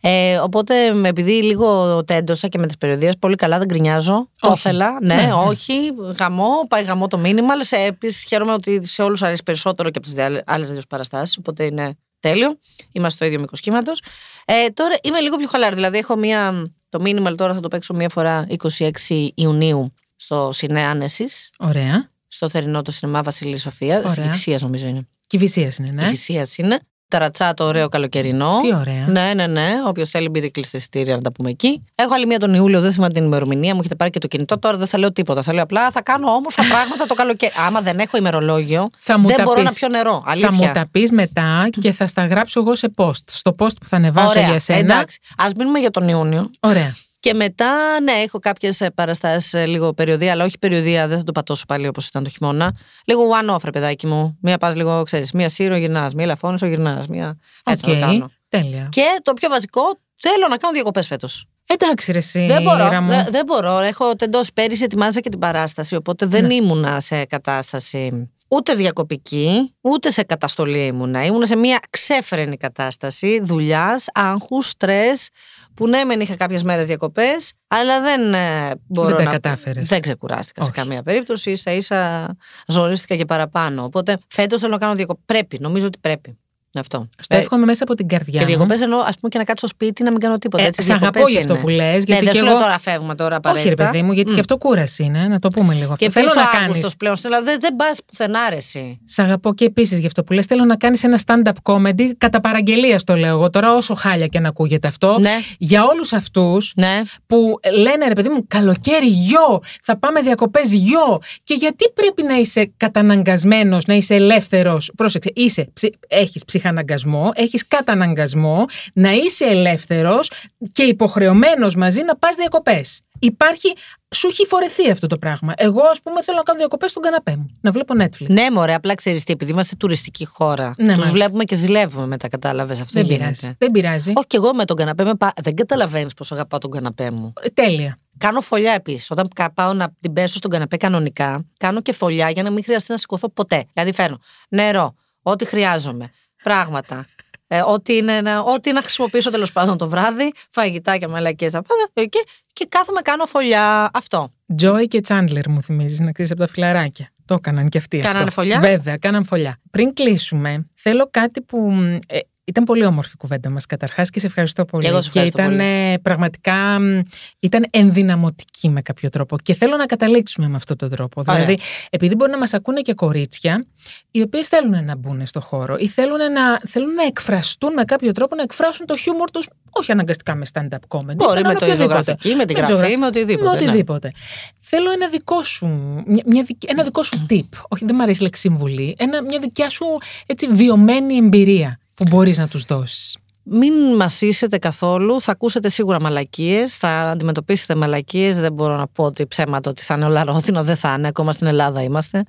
Speaker 3: Ε, οπότε, με- επειδή λίγο τέντωσα και με τις περιοδίες, πολύ καλά δεν γκρινιάζω. Το
Speaker 2: Όχι.
Speaker 3: ήθελα. Ναι,
Speaker 2: Ναι, ναι.
Speaker 3: όχι. Γαμό, πάει γαμό το μήνυμα. Αλλά επίσης χαίρομαι ότι σε όλους αρέσει περισσότερο και από τις άλλες δύο παραστάσεις. Οπότε είναι τέλειο. Είμαστε στο ίδιο μήκος κύματος. Ε, τώρα είμαι λίγο πιο χαλάρη. Δηλαδή, έχω μία. Το μήνυμα τώρα θα το παίξω μία φορά 26 Ιουνίου στο Σινέ Άνεσης,
Speaker 2: Ωραία.
Speaker 3: στο θερινό το σινεμά Βασιλής Σοφίας.
Speaker 2: Ωραία.
Speaker 3: Στην νομίζω είναι.
Speaker 2: Κυβυσία είναι, ναι.
Speaker 3: Εκκλησίας είναι. Ταρατσά το ωραίο καλοκαιρινό.
Speaker 2: Τι ωραία.
Speaker 3: Ναι, ναι, ναι. Όποιος θέλει, μπείτε κλειστή εισιτήρια να τα πούμε εκεί. Έχω άλλη μία τον Ιούλιο, δεν θυμάμαι την ημερομηνία. Μου έχετε πάρει και το κινητό. Τώρα δεν θα λέω τίποτα. Θα λέω απλά θα κάνω όμορφα πράγματα το καλοκαίρι. Άμα δεν έχω ημερολόγιο,
Speaker 2: Θα μου
Speaker 3: δεν
Speaker 2: τα
Speaker 3: μπορώ
Speaker 2: πεις.
Speaker 3: να πιω νερό. Αλήθεια.
Speaker 2: Θα μου τα πεις μετά και θα στα γράψω εγώ σε post. Στο post που θα ανεβάσω
Speaker 3: Ωραία.
Speaker 2: για σένα.
Speaker 3: Εντάξει. Α μείνουμε για τον Ιούνιο.
Speaker 2: Ωραία.
Speaker 3: Και μετά, ναι, έχω κάποιες παραστάσεις λίγο περιοδία, αλλά όχι περιοδία, δεν θα το πατώσω πάλι όπως ήταν το χειμώνα. Λίγο one-off, ρε παιδάκι μου. Μία πας λίγο, ξέρεις, μία Σύρο γυρνάς, μία Λαφόνησο γυρνάς. Μία... Έτσι
Speaker 2: Οκ.
Speaker 3: θα το κάνω.
Speaker 2: Τέλεια.
Speaker 3: Και το πιο βασικό, θέλω να κάνω διακοπές φέτος.
Speaker 2: Εντάξει, ρε, εσύ.
Speaker 3: Δεν μπορώ.
Speaker 2: Ήρα μου.
Speaker 3: Δεν, δεν μπορώ. Έχω τεντώσει πέρυσι, ετοίμαζα και την παράσταση. Οπότε δεν ήμουνα σε κατάσταση ούτε διακοπική, ούτε σε καταστολή ήμουνα. Ήμουνα σε μια ξέφρενη κατάσταση δουλειάς, άγχους, στρες. Που ναι, μεν είχα κάποιες μέρες διακοπές, αλλά δεν ε, μπορώ
Speaker 2: Δεν τα
Speaker 3: να.
Speaker 2: κατάφερες.
Speaker 3: Δεν ξεκουράστηκα
Speaker 2: Όχι.
Speaker 3: σε καμία περίπτωση. ίσα ίσα ζορίστηκα και παραπάνω. Οπότε φέτος θέλω να κάνω διακοπές. Πρέπει, νομίζω ότι πρέπει. Αυτό.
Speaker 2: Στο
Speaker 3: Ε,
Speaker 2: εύχομαι μέσα από την καρδιά
Speaker 3: και
Speaker 2: μου.
Speaker 3: διακοπές εννοώ, ας πούμε, και να κάτσω στο σπίτι να μην κάνω τίποτα.
Speaker 2: Ε,
Speaker 3: έτσι,
Speaker 2: σ' αγαπώ
Speaker 3: διακοπές
Speaker 2: γι' αυτό
Speaker 3: είναι.
Speaker 2: που λες.
Speaker 3: Ναι,
Speaker 2: Γιατί
Speaker 3: δεν
Speaker 2: και
Speaker 3: σου
Speaker 2: εγώ.
Speaker 3: λέω τώρα φεύγουμε τώρα απαραίτητα.
Speaker 2: Όχι, ρε παιδί μου, γιατί
Speaker 3: Μμ.
Speaker 2: και αυτό κούραση είναι, να το πούμε λίγο αυτό.
Speaker 3: Και
Speaker 2: Θέλω
Speaker 3: θέλω
Speaker 2: να
Speaker 3: ο
Speaker 2: κάνει.
Speaker 3: Αύγουστος πλέον. Δηλαδή δεν, δεν πας πουθενά ρε εσύ.
Speaker 2: Σ' αγαπώ και επίσης γι' αυτό που λες. Θέλω να κάνεις ένα stand-up comedy κατά παραγγελία, το λέω εγώ τώρα, όσο χάλια και να ακούγεται αυτό.
Speaker 3: Ναι.
Speaker 2: Για όλους αυτούς
Speaker 3: Ναι.
Speaker 2: που λένε ρε παιδί μου, καλοκαίρι γιο, θα πάμε διακοπές γιο. Και γιατί πρέπει να είσαι καταναγκασμένος, να είσαι ελεύθερος; Πρόσεξε, είσαι, έχεις ψυχαναγκασμό, έχεις καταναγκασμό, να είσαι ελεύθερος και υποχρεωμένος μαζί να πας διακοπές. Υπάρχει, σου έχει φορεθεί αυτό το πράγμα. Εγώ, ας πούμε, θέλω να κάνω διακοπές στον καναπέ μου, να βλέπω Netflix.
Speaker 3: Ναι, μωρέ, απλά ξέρεις τι, επειδή είμαστε τουριστική χώρα.
Speaker 2: Ναι,
Speaker 3: Τους
Speaker 2: μάλιστα.
Speaker 3: βλέπουμε και ζηλεύουμε μετά, κατάλαβες αυτό.
Speaker 2: Δεν
Speaker 3: γίνεται.
Speaker 2: πειράζει. Δεν πειράζει.
Speaker 3: Όχι, και εγώ με τον καναπέ με πα... Δεν καταλαβαίνεις πόσο αγαπάω τον καναπέ μου.
Speaker 2: Ε, Τέλεια.
Speaker 3: Κάνω φωλιά επίσης. Όταν κα- πάω να την πέσω στον καναπέ κανονικά, κάνω και φωλιά για να μην χρειαστεί να σηκωθώ ποτέ. Δηλαδή φέρνω νερό, ό,τι χρειάζομαι, πράγματα. Ε, ό,τι, είναι, να- ό,τι να χρησιμοποιήσω τέλος πάντων το βράδυ, φαγητάκια, μαλακίε, τα πάντα. Και, και κάθομαι, κάνω φωλιά. Αυτό.
Speaker 2: Joy και Chandler μου θυμίζεις να ξέρει από τα φιλαράκια. Το έκαναν και αυτοί.
Speaker 3: Κάνανε
Speaker 2: αυτό.
Speaker 3: φωλιά;
Speaker 2: Βέβαια, κάναν φωλιά. Πριν κλείσουμε, θέλω κάτι που. μ, ε, ήταν πολύ όμορφη η κουβέντα μας καταρχάς και σε ευχαριστώ πολύ.
Speaker 3: Και εγώ σε ευχαριστώ
Speaker 2: ήταν
Speaker 3: πολύ.
Speaker 2: ε, πραγματικά. μ, ήταν ενδυναμωτική με κάποιο τρόπο. Και θέλω να καταλήξουμε με αυτόν τον τρόπο.
Speaker 3: Ωραία.
Speaker 2: Δηλαδή, επειδή μπορεί να μας ακούνε και κορίτσια, οι οποίες θέλουν να μπουν στο χώρο ή θέλουν να, θέλουν να εκφραστούν με κάποιο τρόπο, να εκφράσουν το χιούμορ τους, όχι αναγκαστικά με stand-up comedy.
Speaker 3: Μπορεί με το
Speaker 2: οποιοδήποτε.
Speaker 3: ιδεογραφική, με τη
Speaker 2: Με
Speaker 3: γραφή,
Speaker 2: ζωγρα-
Speaker 3: με οτιδήποτε,
Speaker 2: Με
Speaker 3: ναι.
Speaker 2: οτιδήποτε. Θέλω ένα δικό σου, μια, μια δικ- ένα δικό σου tip. Όχι, δεν μου αρέσει η λέξη συμβουλή. Ένα, μια δικιά σου έτσι, βιωμένη εμπειρία που μπορείς να τους δώσεις.
Speaker 3: Μην μασίσετε καθόλου. Θα ακούσετε σίγουρα μαλακίες. Θα αντιμετωπίσετε μαλακίες. Δεν μπορώ να πω ότι ψέματα ότι θα είναι όλα ρόδινα. Δεν θα είναι. Ακόμα στην Ελλάδα είμαστε.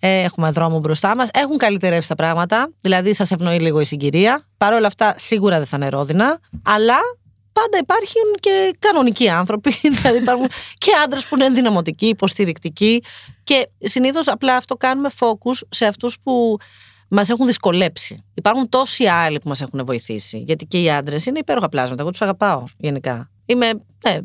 Speaker 3: Ε, έχουμε δρόμο μπροστά μας. Έχουν καλυτερεύσει τα πράγματα. Δηλαδή, σας ευνοεί λίγο η συγκυρία. Παρ' όλα αυτά, σίγουρα δεν θα είναι ρόδινα. Αλλά πάντα υπάρχουν και κανονικοί άνθρωποι. δηλαδή, υπάρχουν και άντρες που είναι ενδυναμωτικοί, υποστηρικτικοί. Και συνήθως απλά αυτό κάνουμε focus σε αυτούς που μας έχουν δυσκολέψει. Υπάρχουν τόσοι άλλοι που μας έχουν βοηθήσει. Γιατί και οι άντρες είναι υπέροχα πλάσματα. Εγώ τους αγαπάω γενικά. Είμαι. Ναι,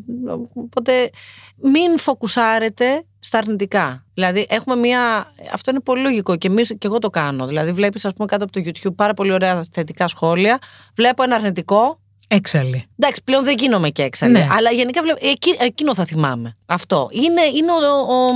Speaker 3: οπότε μην φοκουσάρετε στα αρνητικά. Δηλαδή, έχουμε μία. Αυτό είναι πολύ λογικό και, εμείς, και εγώ το κάνω. Δηλαδή, βλέπεις, ας πούμε, κάτω από το YouTube πάρα πολύ ωραία θετικά σχόλια. Βλέπω ένα αρνητικό.
Speaker 2: Έξαλλη.
Speaker 3: Εντάξει, πλέον δεν γίνομαι και έξαλλη.
Speaker 2: Ναι.
Speaker 3: Αλλά γενικά βλέπω. Εκεί, εκείνο θα θυμάμαι. Αυτό. Είναι, είναι ο, ο,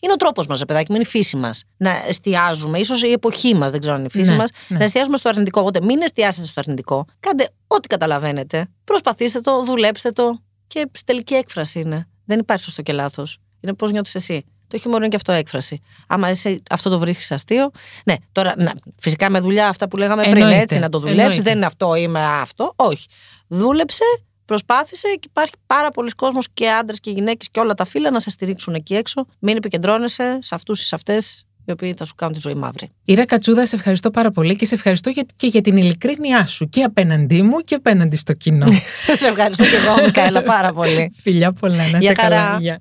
Speaker 3: είναι ο τρόπος μας, παιδάκι μου, είναι η φύση μας. Να εστιάζουμε, ίσως η εποχή μας, δεν ξέρω αν είναι η φύση
Speaker 2: Ναι,
Speaker 3: μας,
Speaker 2: ναι.
Speaker 3: να εστιάζουμε στο αρνητικό. Οπότε μην εστιάσετε στο αρνητικό. Κάντε ό,τι καταλαβαίνετε. Προσπαθήστε το, δουλέψτε το. Και στη τελική έκφραση είναι. Δεν υπάρχει σωστό και λάθος. Είναι πώς νιώθεις εσύ. Το χιούμορ είναι και αυτό έκφραση. Άμα εσύ αυτό το βρίσκει αστείο. Ναι, τώρα να, φυσικά με δουλειά αυτά που λέγαμε πριν,
Speaker 2: Εννοείται,
Speaker 3: έτσι, να το δουλέψεις.
Speaker 2: εννοείται.
Speaker 3: Δεν είναι αυτό, είμαι αυτό. Όχι. Δούλεψε, προσπάθησε και υπάρχει πάρα πολλοί κόσμος και άντρες και γυναίκες και όλα τα φύλλα να σε στηρίξουν εκεί έξω. Μην επικεντρώνεσαι σε αυτούς ή σε αυτές οι οποίοι θα σου κάνουν τη ζωή μαύρη.
Speaker 2: Ήρα Κατσούδα, σε ευχαριστώ πάρα πολύ και σε ευχαριστώ για, και για την ειλικρίνειά σου και απέναντί μου και απέναντι στο κοινό.
Speaker 3: σε ευχαριστώ και εγώ, Μικαέλα, πάρα πολύ.
Speaker 2: Φιλιά πολλά, να
Speaker 3: Γεια
Speaker 2: σε καλά.
Speaker 3: χαρά.
Speaker 2: Γεια.